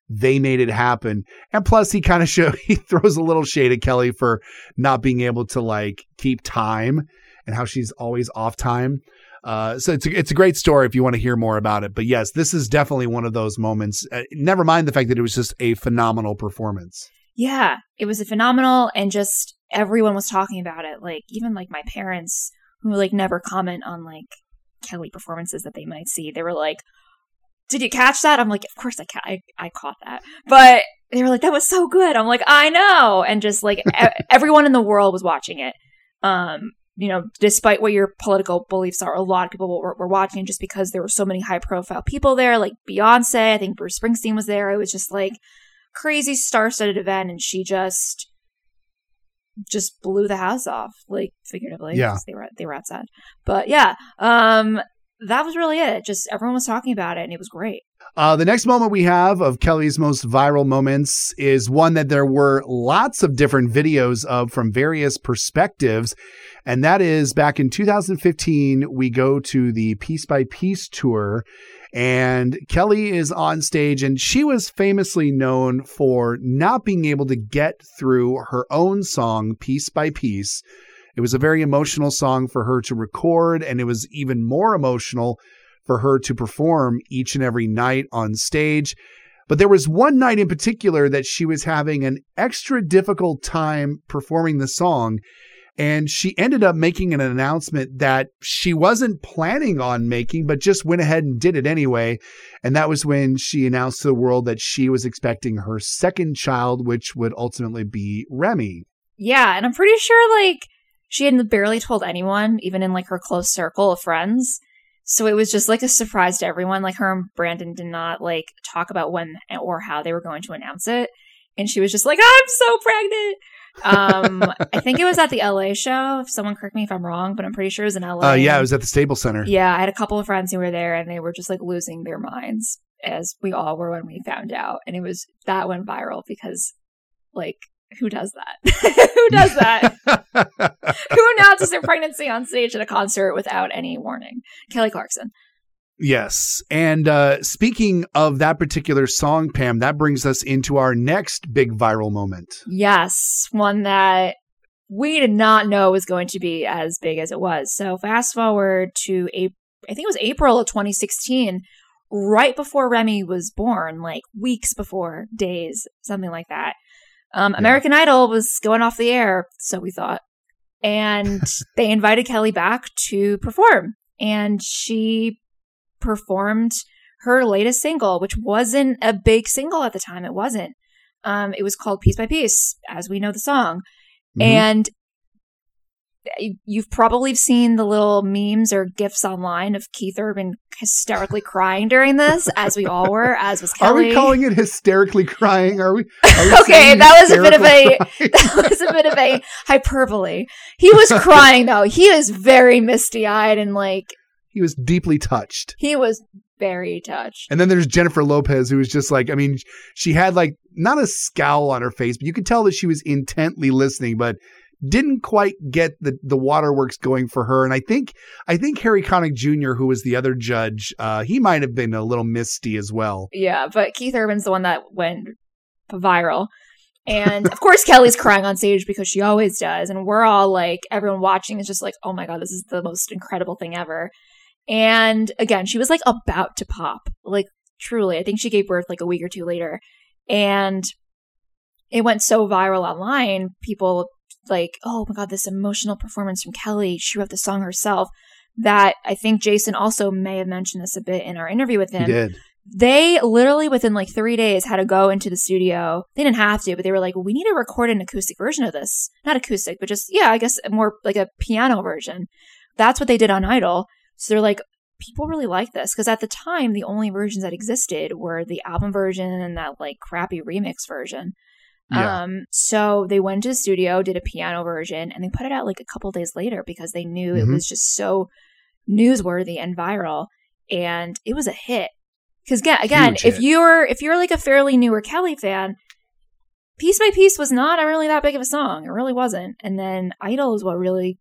they made it happen. And plus, he kind of show he throws a little shade at Kelly for not being able to like keep time and how she's always off time. Uh, so it's a, it's a great story if you want to hear more about it. But yes, this is definitely one of those moments. Uh, never mind the fact that it was just a phenomenal performance. yeah it was a phenomenal and just everyone was talking about it like even like my parents who like never comment on like kelly performances that they might see. They were like did you catch that? I'm like of course i ca- I, I caught that. But they were like that was so good. I'm like i know. And just like e- everyone in the world was watching it. Um you know despite what your political beliefs are a lot of people were, were watching just because there were so many high profile people there like beyonce i think bruce springsteen was there. It was just like crazy star-studded event and she just just blew the house off like figuratively Yeah. they were they were outside but yeah um that was really it just everyone was talking about it and it was great Uh, the next moment we have of Kelly's most viral moments is one that there were lots of different videos of from various perspectives. And that is back in 2015, we go to the Piece by Piece tour, and Kelly is on stage, and she was famously known for not being able to get through her own song piece by piece. It was a very emotional song for her to record, and it was even more emotional for her to perform each and every night on stage. But there was one night in particular that she was having an extra difficult time performing the song. And she ended up making an announcement that she wasn't planning on making, but just went ahead and did it anyway. And that was when she announced to the world that she was expecting her second child, which would ultimately be Remy. yeah and i'm pretty sure like she hadn't barely told anyone even in like her close circle of friends so it was just like a surprise to everyone like her and brandon did not like talk about when or how they were going to announce it and she was just like i'm so pregnant um i think it was at the la show if someone correct me if i'm wrong but i'm pretty sure it was in la Uh, yeah, it was at the Staples Center. Yeah, I had a couple of friends who were there and they were just like losing their minds as we all were when we found out. And it was that went viral because like who does that? who does that? who announces their pregnancy on stage at a concert without any warning? Kelly Clarkson. Yes. And uh, speaking of that particular song, Pam, that brings us into our next big viral moment. Yes, one that we did not know was going to be as big as it was. So fast forward to April, I think it was April of 2016, right before Remy was born, like weeks before, days, something like that. Um, Yeah. American Idol was going off the air, so we thought. And they invited Kelly back to perform. And she performed her latest single, which wasn't a big single at the time. It wasn't. Um, it was called Piece by Piece, as we know the song. Mhm. And you've probably seen the little memes or gifs online of Keith Urban hysterically crying during this, as we all were, as was Are we calling it hysterically crying? Are we? are we Okay, that was a bit of a- crying? that was a bit of a hyperbole. He was crying though. He was very misty eyed and like he was deeply touched. he was very touched. And then there's Jennifer Lopez, who was just like, I mean, she had like not a scowl on her face, but you could tell that she was intently listening, but didn't quite get the the waterworks going for her. And I think I think Harry Connick Jr., who was the other judge, uh, he might have been a little misty as well. Yeah, but Keith Urban's the one that went viral. And of course, Kelly's crying on stage because she always does. And we're all like, everyone watching is just like, oh my God, this is the most incredible thing ever. And again, she was like about to pop. Like, truly, I think she gave birth like a week or two later. And it went so viral online. People like, oh my God, this emotional performance from Kelly. She wrote the song herself. That I think Jason also may have mentioned this a bit in our interview with him did. they literally within like three days had to go into the studio. They didn't have to, but they were like, we need to record an acoustic version of this. Not acoustic, but just, yeah, I guess more like a piano version. That's what they did on Idol. So they're like, people really like this. Because at the time, the only versions that existed were the album version and that like crappy remix version. Yeah. Um, so they went to the studio, did a piano version, and they put it out like a couple days later because they knew it Mhm. was just so newsworthy and viral. And it was a hit. Because again, again, Huge if hit. you're if you're like a fairly newer Kelly fan, Piece by Piece was not a really that big of a song. It really wasn't. And then Idol is what really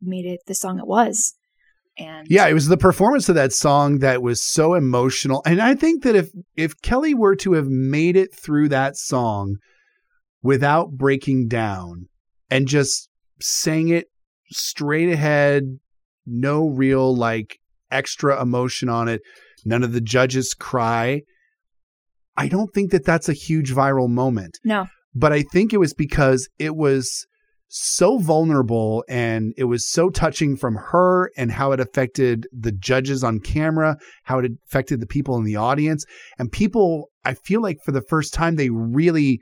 made it the song it was. And Yeah, it was the performance of that song that was so emotional. And I think that if if Kelly were to have made it through that song without breaking down and just sang it straight ahead, no real like extra emotion on it, none of the judges cry, I don't think that that's a huge viral moment no, but I think it was because it was so vulnerable and it was so touching from her and how it affected the judges on camera, how it affected the people in the audience. And people, I feel like for the first time, they really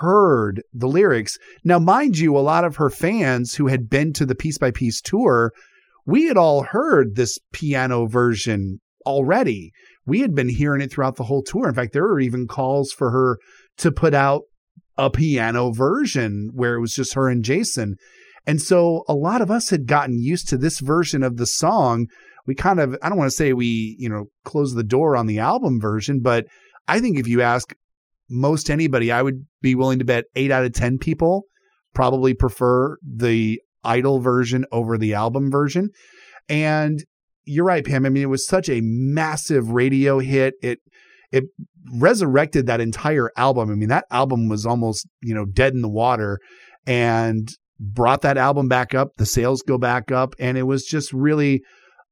heard the lyrics. Now, mind you, a lot of her fans who had been to the piece by piece tour, we had all heard this piano version already. We had been hearing it throughout the whole tour. In fact, there were even calls for her to put out a piano version where it was just her and Jason. And so a lot of us had gotten used to this version of the song. We kind of, I don't want to say we, you know, closed the door on the album version, but I think if you ask most anybody, I would be willing to bet eight out of 10 people probably prefer the idol version over the album version. And you're right, Pam. I mean, it was such a massive radio hit. It, it resurrected that entire album. I mean, that album was almost, you know, dead in the water and brought that album back up. The sales go back up. And it was just really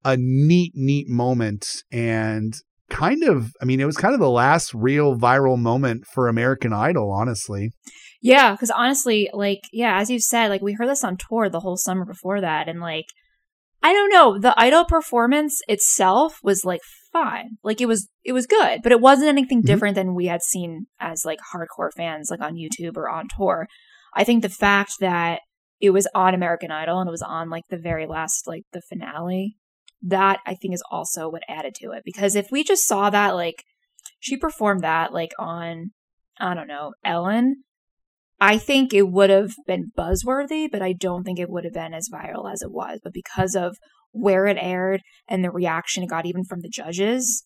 a neat, neat moment. And kind of, I mean, it was kind of the last real viral moment for American Idol, honestly. Yeah, because honestly, like, yeah, as you said, like, we heard this on tour the whole summer before that. And, like, I don't know, the Idol performance itself was, like, fine. Like, it was, it was good, but it wasn't anything Mhm. different than we had seen as, like, hardcore fans, like, on YouTube or on tour. I think the fact that it was on American Idol and it was on, like, the very last, like, the finale, that I think is also what added to it. Because if we just saw that, like, she performed that, like, on, I don't know, Ellen, I think it would have been buzzworthy, but I don't think it would have been as viral as it was. But because of where it aired and the reaction it got even from the judges,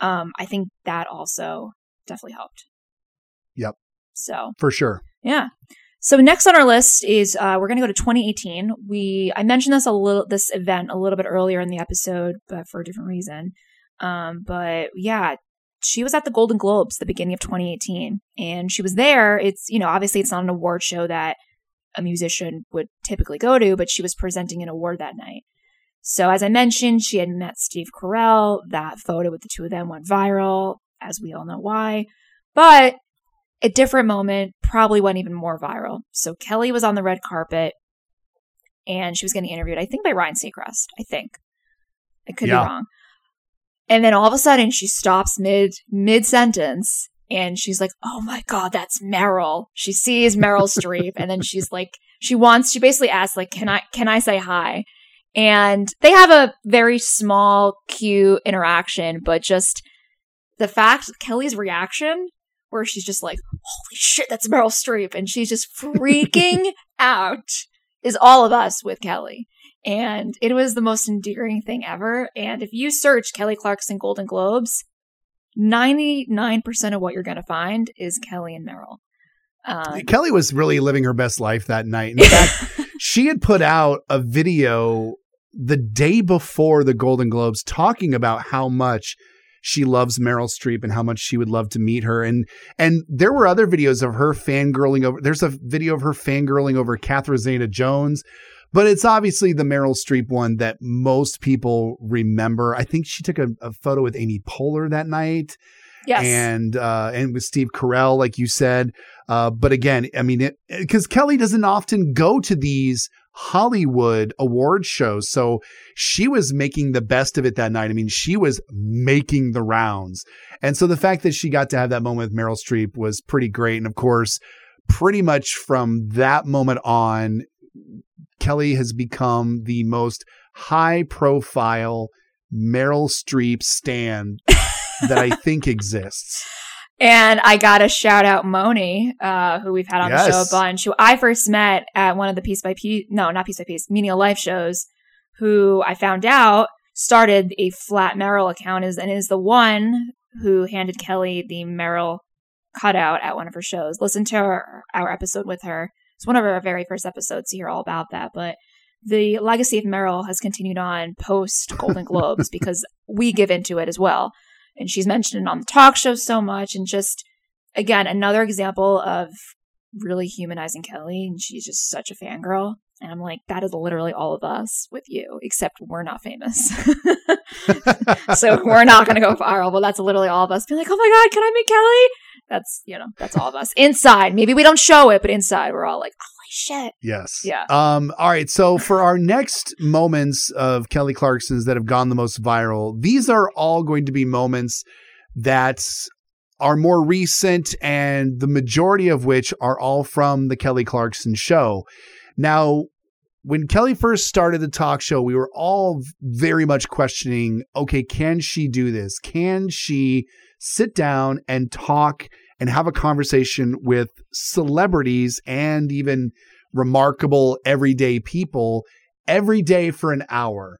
um, I think that also definitely helped. Yep. So For sure. yeah. So next on our list is uh, we're going to go to 2018. We I mentioned this a little this event a little bit earlier in the episode, but for a different reason. Um, but yeah, she was at the Golden Globes the beginning of 2018, and she was there. It's you know obviously it's not an award show that a musician would typically go to, but she was presenting an award that night. So as I mentioned, she had met Steve Carell. That photo with the two of them went viral, as we all know why. But a different moment probably went even more viral. So Kelly was on the red carpet and she was getting interviewed, I think by Ryan Seacrest. I think. I could Yeah. be wrong. And then all of a sudden she stops mid mid sentence and she's like, Oh my god, that's Meryl. She sees Meryl Streep and then she's like she wants she basically asks, like, can I can I say hi? And they have a very small, cute interaction, but just the fact Kelly's reaction where she's just like, holy shit, that's Meryl Streep. And she's just freaking out is all of us with Kelly. And it was the most endearing thing ever. And if you search Kelly Clarkson Golden Globes, 99% of what you're going to find is Kelly and Meryl. Um, Kelly was really living her best life that night. In fact, she had put out a video the day before the Golden Globes talking about how much she loves Meryl Streep and how much she would love to meet her. And and there were other videos of her fangirling over there's a video of her fangirling over Catherine Zeta Jones. But it's obviously the Meryl Streep one that most people remember. I think she took a, a photo with Amy Poehler that night yes. and uh, and with Steve Carell, like you said. Uh, but again, I mean, because Kelly doesn't often go to these Hollywood award shows, so she was making the best of it that night. I mean, she was making the rounds, and so the fact that she got to have that moment with Meryl Streep was pretty great. And of course, pretty much from that moment on, Kelly has become the most high profile Meryl Streep stand that I think exists. And I got to shout out Moni, uh, who we've had on the show a bunch, who I first met at one of the piece by piece, no, not piece by piece, Menial Life shows, who I found out started a Flat Meryl account is, and is the one who handed Kelly the Meryl cutout at one of her shows. Listen to our, our episode with her. It's one of our very first episodes to hear all about that. But the legacy of Meryl has continued on post Golden Globes because we give into it as well and she's mentioned on the talk show so much and just again another example of really humanizing kelly and she's just such a fangirl and i'm like that is literally all of us with you except we're not famous. So we're not going to go viral but that's literally all of us being like oh my god can i meet kelly? That's you know that's all of us. Inside maybe we don't show it but inside we're all like holy shit Yes. Yeah. Um, all right. So for our next moments of Kelly Clarkson's that have gone the most viral, these are all going to be moments that are more recent and the majority of which are all from the Kelly Clarkson show. Now, when Kelly first started the talk show, we were all very much questioning, okay, can she do this? Can she sit down and talk and have a conversation with celebrities and even remarkable everyday people every day for an hour.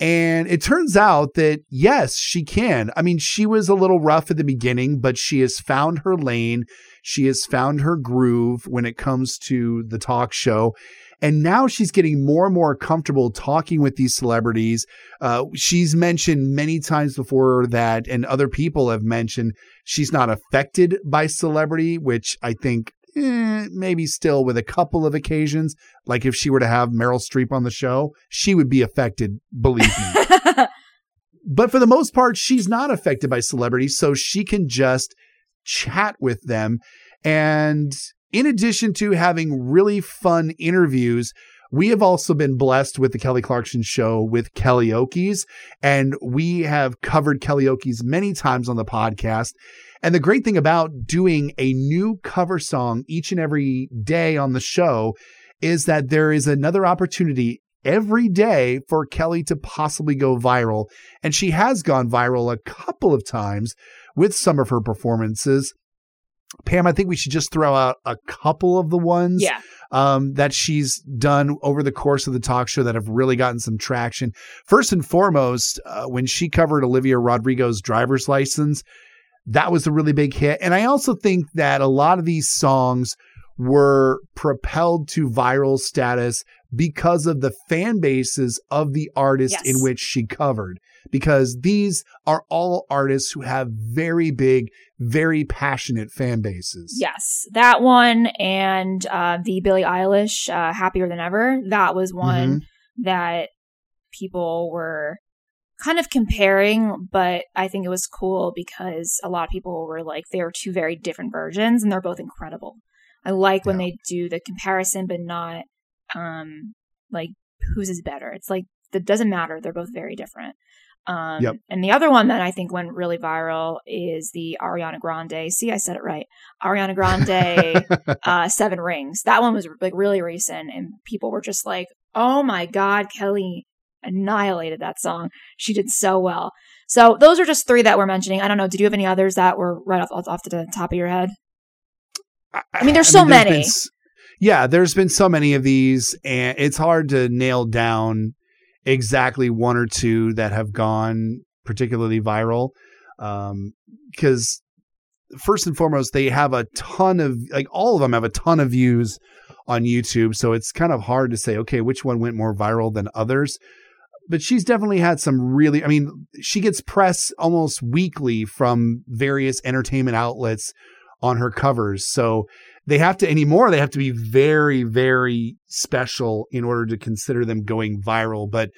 And it turns out that yes, she can. I mean, she was a little rough at the beginning, but she has found her lane. She has found her groove when it comes to the talk show. And now she's getting more and more comfortable talking with these celebrities. Uh, she's mentioned many times before that, and other people have mentioned she's not affected by celebrity, which I think eh, maybe still with a couple of occasions. Like if she were to have Meryl Streep on the show, she would be affected, believe me. but for the most part, she's not affected by celebrities, so she can just chat with them. And in addition to having really fun interviews, we have also been blessed with the Kelly Clarkson show with Kellyokies, and we have covered Kellyokies many times on the podcast. And the great thing about doing a new cover song each and every day on the show is that there is another opportunity every day for Kelly to possibly go viral. And she has gone viral a couple of times with some of her performances. Pam, I think we should just throw out a couple of the ones yeah um, that she's done over the course of the talk show that have really gotten some traction. First and foremost, uh, when she covered Olivia Rodrigo's driver's license, that was a really big hit. And I also think that a lot of these songs were propelled to viral status because of the fan bases of the artists Yes. in which she covered. Because these are all artists who have very big, very passionate fan bases. Yes, that one and uh, the Billie Eilish uh, "Happier Than Ever." That was one that people were kind of comparing, but I think it was cool because a lot of people were like, they are two very different versions, and they're both incredible. I like when they do the comparison, but not um like whose is better. It's like that doesn't matter. They're both very different. Um, Yep. And the other one that I think went really viral is the Ariana Grande. See, I said it right. Ariana Grande, uh, Seven Rings. That one was like really recent, and people were just like, "Oh my god, Kelly annihilated that song. She did so well." So those are just three that we're mentioning. I don't know. Did you have any others that were right off off the top of your head? I mean, there's so been many. s- yeah, there's been so many of these, and it's hard to nail down exactly one or two that have gone particularly viral. Um because first and foremost, they have a ton of like all of them have a ton of views on YouTube, so it's kind of hard to say okay which one went more viral than others. But she's definitely had some really. I mean, she gets press almost weekly from various entertainment outlets on her covers. So they have to anymore. They have to be very, very special in order to consider them going viral. But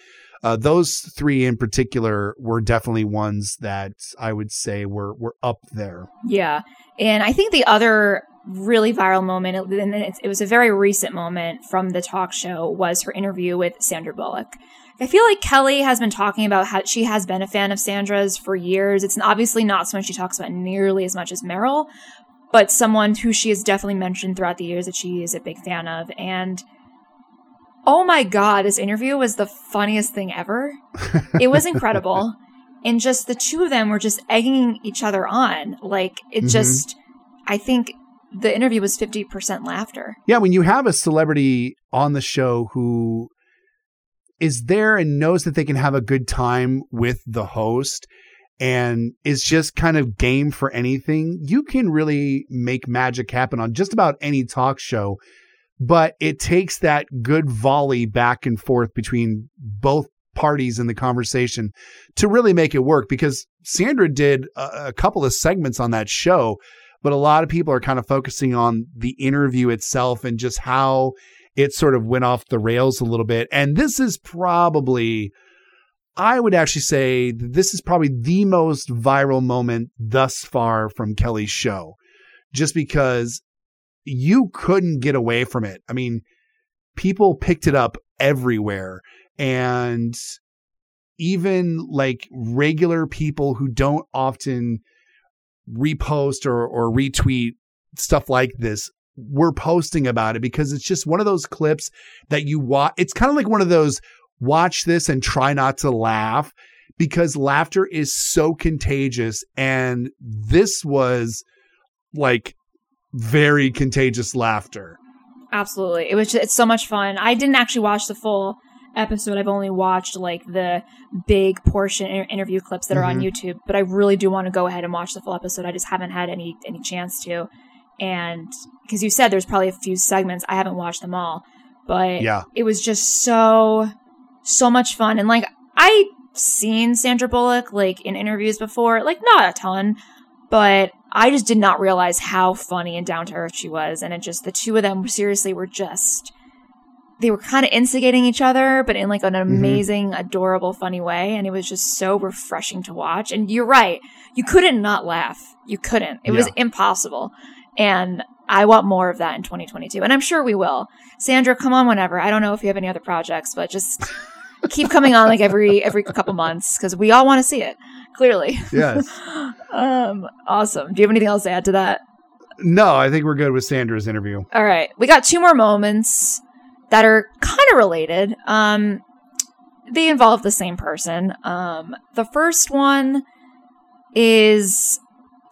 uh, those three in particular were definitely ones that I would say were were up there. Yeah. And I think the other really viral moment, and it, it was a very recent moment from the talk show, was her interview with Sandra Bullock. I feel like Kelly has been talking about how she has been a fan of Sandra's for years. It's obviously not someone she talks about nearly as much as Meryl, but someone who she has definitely mentioned throughout the years that she is a big fan of. And oh my God, this interview was the funniest thing ever. It was incredible. and just the two of them were just egging each other on. Like it Mhm. just, I think the interview was 50% laughter. Yeah, when you have a celebrity on the show who is there and knows that they can have a good time with the host and is just kind of game for anything, you can really make magic happen on just about any talk show. But it takes that good volley back and forth between both parties in the conversation to really make it work because Sandra did a, a couple of segments on that show but a lot of people are kind of focusing on the interview itself and just how it sort of went off the rails a little bit. And this is probably, I would actually say, this is probably the most viral moment thus far from Kelly's show, just because you couldn't get away from it. I mean, people picked it up everywhere. And even like regular people who don't often repost or, or retweet stuff like this we're posting about it because it's just one of those clips that you watch it's kind of like one of those watch this and try not to laugh because laughter is so contagious and this was like very contagious laughter Absolutely. It was it's so much fun. I didn't actually watch the full episode. I've only watched like the big portion interview clips that are on mm-hmm. YouTube, but I really do want to go ahead and watch the full episode. I just haven't had any any chance to. And because you said there's probably a few segments, I haven't watched them all. But Yeah. it was just so so much fun and like I've seen Sandra Bullock like in interviews before, like not a ton, but I just did not realize how funny and down to earth she was. And it just, the two of them seriously were just, they were kind of instigating each other, but in like an mm-hmm. amazing, adorable, funny way. And it was just so refreshing to watch. And you're right. You couldn't not laugh. You couldn't. It was impossible. And I want more of that in 2022. And I'm sure we will. Sandra, come on whenever. I don't know if you have any other projects, but just keep coming on like every, every couple months because we all want to see it. Clearly. yes Um, awesome. Do you have anything else to add to that? no i think we're good with sandra's interview All right. We got two more moments that are kind of related. Um, they involve the same person. Um, the first one is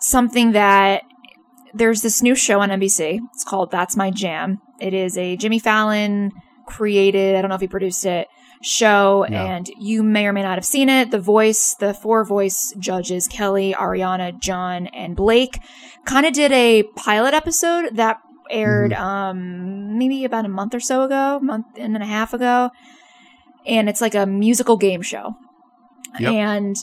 something that there's this new show on NBC. It's called That's My Jam. It is a Jimmy Fallon created, I don't know if he produced it, show, Yeah. and you may or may not have seen it. The voice, the four voice judges, Kelly, Ariana, John, and Blake, kind of did a pilot episode that aired Mm-hmm. um maybe about a month or so ago, month and a half ago. And it's like a musical game show. Yep. And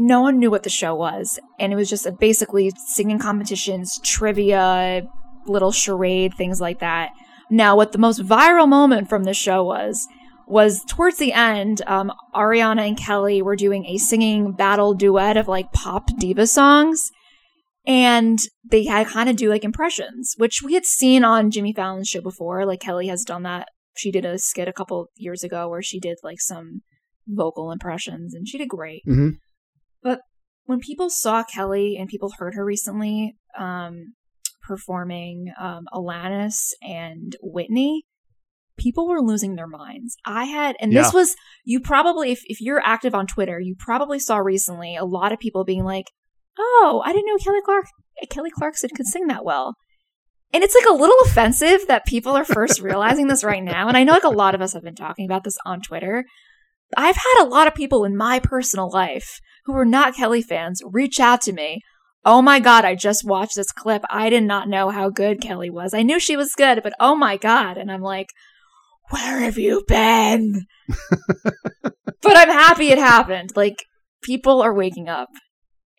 no one knew what the show was. And it was just basically singing competitions, trivia, little charade, things like that. Now, what the most viral moment from the show was, was towards the end, um, Ariana and Kelly were doing a singing battle duet of like pop diva songs. And they had kind of do like impressions, which we had seen on Jimmy Fallon's show before. Like Kelly has done that. She did a skit a couple years ago where she did like some vocal impressions and she did great. Mhm. But when people saw Kelly and people heard her recently um, performing um, Alanis and Whitney, people were losing their minds. I had, and this was, you probably, if, if you're active on Twitter, you probably saw recently a lot of people being like, oh, I didn't know Kelly Clark, Kelly Clarkson could sing that well. And it's like a little offensive that people are first realizing this right now. And I know like a lot of us have been talking about this on Twitter. I've had a lot of people in my personal life who are not Kelly fans reach out to me. Oh my God, I just watched this clip. I did not know how good Kelly was. I knew she was good, but oh my God. And I'm like, where have you been? but I'm happy it happened. Like, people are waking up.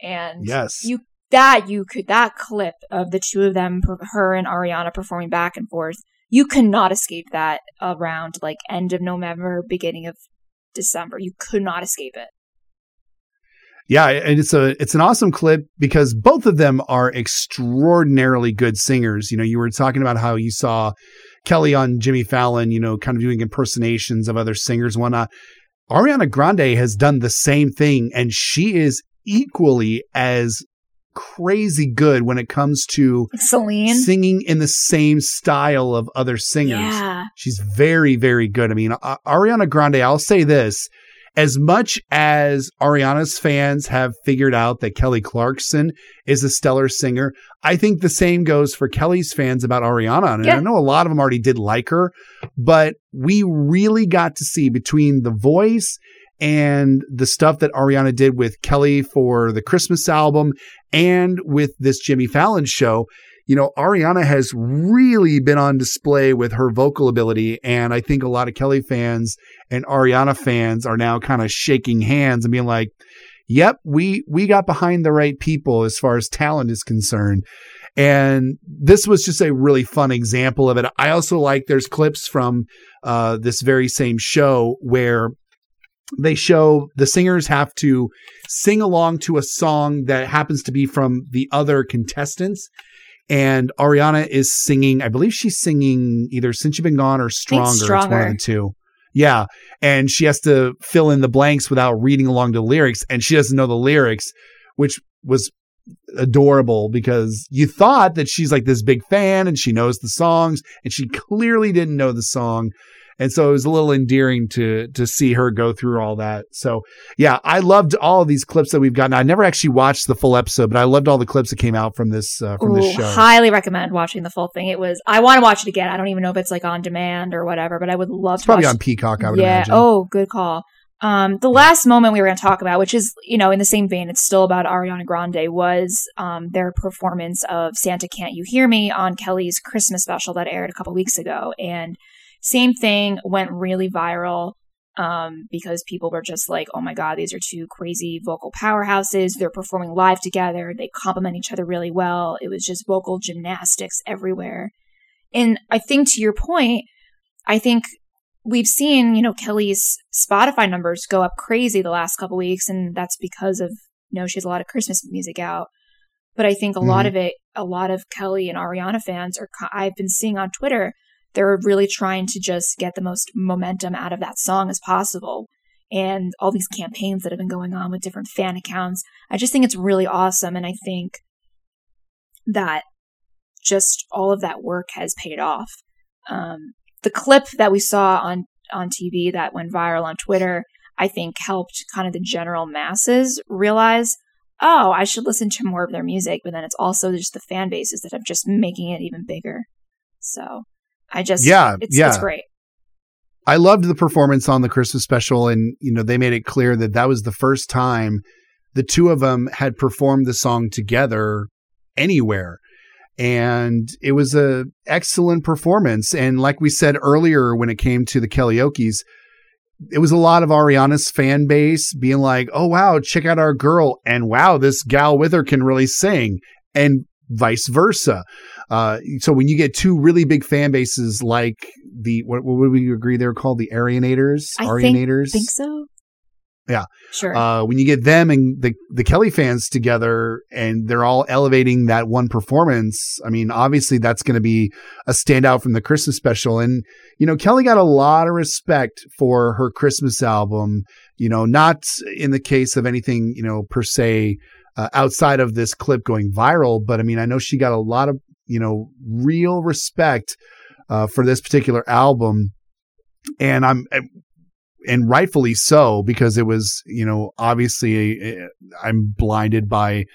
And Yes. you that you could that clip of the two of them her and ariana performing back and forth you cannot escape that around like end of november beginning of december you could not escape it Yeah, and it's a it's an awesome clip because both of them are extraordinarily good singers. You know, you were talking about how you saw Kelly on Jimmy Fallon, you know, kind of doing impersonations of other singers and whatnot. Ariana Grande has done the same thing, and she is equally as crazy good when it comes to celine singing in the same style of other singers. yeah She's very, very good. I mean, Ariana Grande, I'll say this. As much as Ariana's fans have figured out that Kelly Clarkson is a stellar singer, I think the same goes for Kelly's fans about Ariana. And Yeah. I know a lot of them already did like her, but we really got to see between the voice and the stuff that Ariana did with Kelly for the Christmas album and with this Jimmy Fallon show, you know, Ariana has really been on display with her vocal ability. And I think a lot of Kelly fans and Ariana fans are now kind of shaking hands and being like, yep, we, we got behind the right people as far as talent is concerned. And this was just a really fun example of it. I also like there's clips from uh, this very same show where they show the singers have to sing along to a song that happens to be from the other contestants. And Ariana is singing, I believe she's singing either Since You've Been Gone or Stronger. It's one of the two. Yeah. And she has to fill in the blanks without reading along the lyrics. And she doesn't know the lyrics, which was adorable because you thought that she's like this big fan and she knows the songs and she clearly didn't know the song. And so it was a little endearing to to see her go through all that. So yeah, I loved all of these clips that we've gotten. I never actually watched the full episode, but I loved all the clips that came out from this uh, from this show. highly recommend watching the full thing it was i want to watch it again i don't even know if it's like on demand or whatever but i would love It's to probably watch on Peacock, I would yeah. imagine. Oh, good call. Um, the last moment we were going to talk about, which is, you know, in the same vein, it's still about Ariana Grande, was um, their performance of Santa Can't You Hear Me on Kelly's Christmas special that aired a couple weeks ago. And same thing went really viral um, because people were just like, oh my God, these are two crazy vocal powerhouses. They're performing live together. They complement each other really well. It was just vocal gymnastics everywhere. And I think to your point, I think we've seen, you know, Kelly's Spotify numbers go up crazy the last couple weeks, and that's because of, you know, she has a lot of Christmas music out. But I think a lot Mhm. of it, a lot of Kelly and Ariana fans are, I've been seeing on Twitter, they're really trying to just get the most momentum out of that song as possible. And all these campaigns that have been going on with different fan accounts. I just think it's really awesome. And I think that just all of that work has paid off. Um, the clip that we saw on on TV that went viral on Twitter, I think helped kind of the general masses realize, oh, I should listen to more of their music. But then it's also just the fan bases that are just making it even bigger. So I just, Yeah, it's, yeah. it's great. I loved the performance on the Christmas special, and you know they made it clear that that was the first time the two of them had performed the song together anywhere, and it was a excellent performance. And like we said earlier, when it came to the Kellyoke's, it was a lot of Ariana's fan base being like, "Oh wow, check out our girl," and "Wow, this gal with her can really sing," and vice versa. Uh, so when you get two really big fan bases like the what, what would we agree they're called the Arianators, I Arianators, think, think so. Yeah. Sure. Uh, when you get them and the the Kelly fans together and they're all elevating that one performance, I mean, obviously that's going to be a standout from the Christmas special. And you know, Kelly got a lot of respect for her Christmas album. You know, not in the case of anything you know per se uh, outside of this clip going viral, but I mean, I know she got a lot of you know real respect uh, for this particular album, and I'm and rightfully so because it was you know obviously I'm blinded by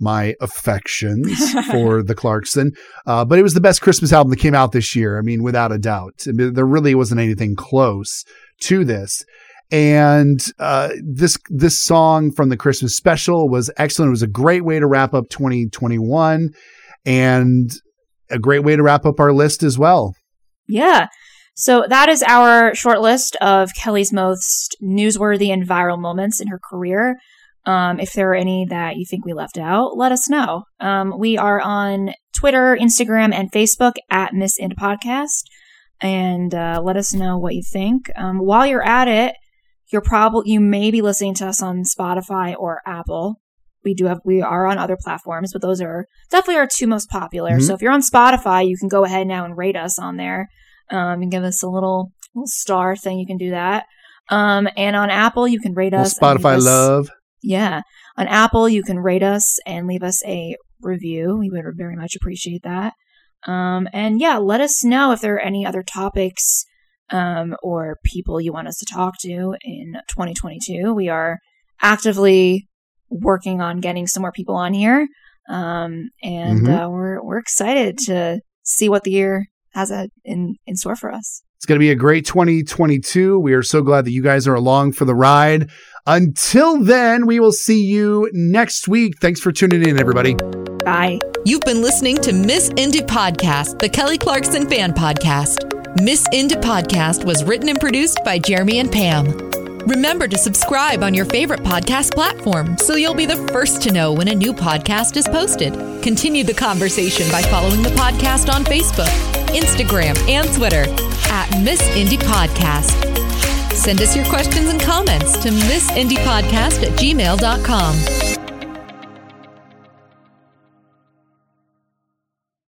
my affections for the Clarkson, uh, but it was the best Christmas album that came out this year. I mean, without a doubt, I mean, there really wasn't anything close to this. And uh, this this song from the Christmas special was excellent. It was a great way to wrap up 2021, and a great way to wrap up our list as well. Yeah. So that is our short list of Kelly's most newsworthy and viral moments in her career. Um, if there are any that you think we left out, let us know. Um, we are on Twitter, Instagram, and Facebook at Miss Indie Podcast, and uh, let us know what you think. Um, while you're at it, you're probably you may be listening to us on Spotify or Apple. We do have we are on other platforms, but those are definitely our two most popular. Mhm. So if you're on Spotify, you can go ahead now and rate us on there. Um, and give us a little little star thing. You can do that. Um, and on Apple, you can rate us. Spotify us- love. Yeah, on Apple, you can rate us and leave us a review. We would very much appreciate that. Um, and yeah, let us know if there are any other topics um, or people you want us to talk to in 2022. We are actively working on getting some more people on here, um, and Mhm. uh, we're we're excited to see what the year has a, in in store for us. It's going to be a great 2022. We are so glad that you guys are along for the ride. Until then, we will see you next week. Thanks for tuning in, everybody. Bye. You've been listening to Miss Indie Podcast, the Kelly Clarkson fan podcast. Miss Indie Podcast was written and produced by Jeremy and Pam. Remember to subscribe on your favorite podcast platform so you'll be the first to know when a new podcast is posted. Continue the conversation by following the podcast on Facebook, Instagram, and Twitter at Miss Indie Podcast. Send us your questions and comments to missindiepodcast at gmail.com.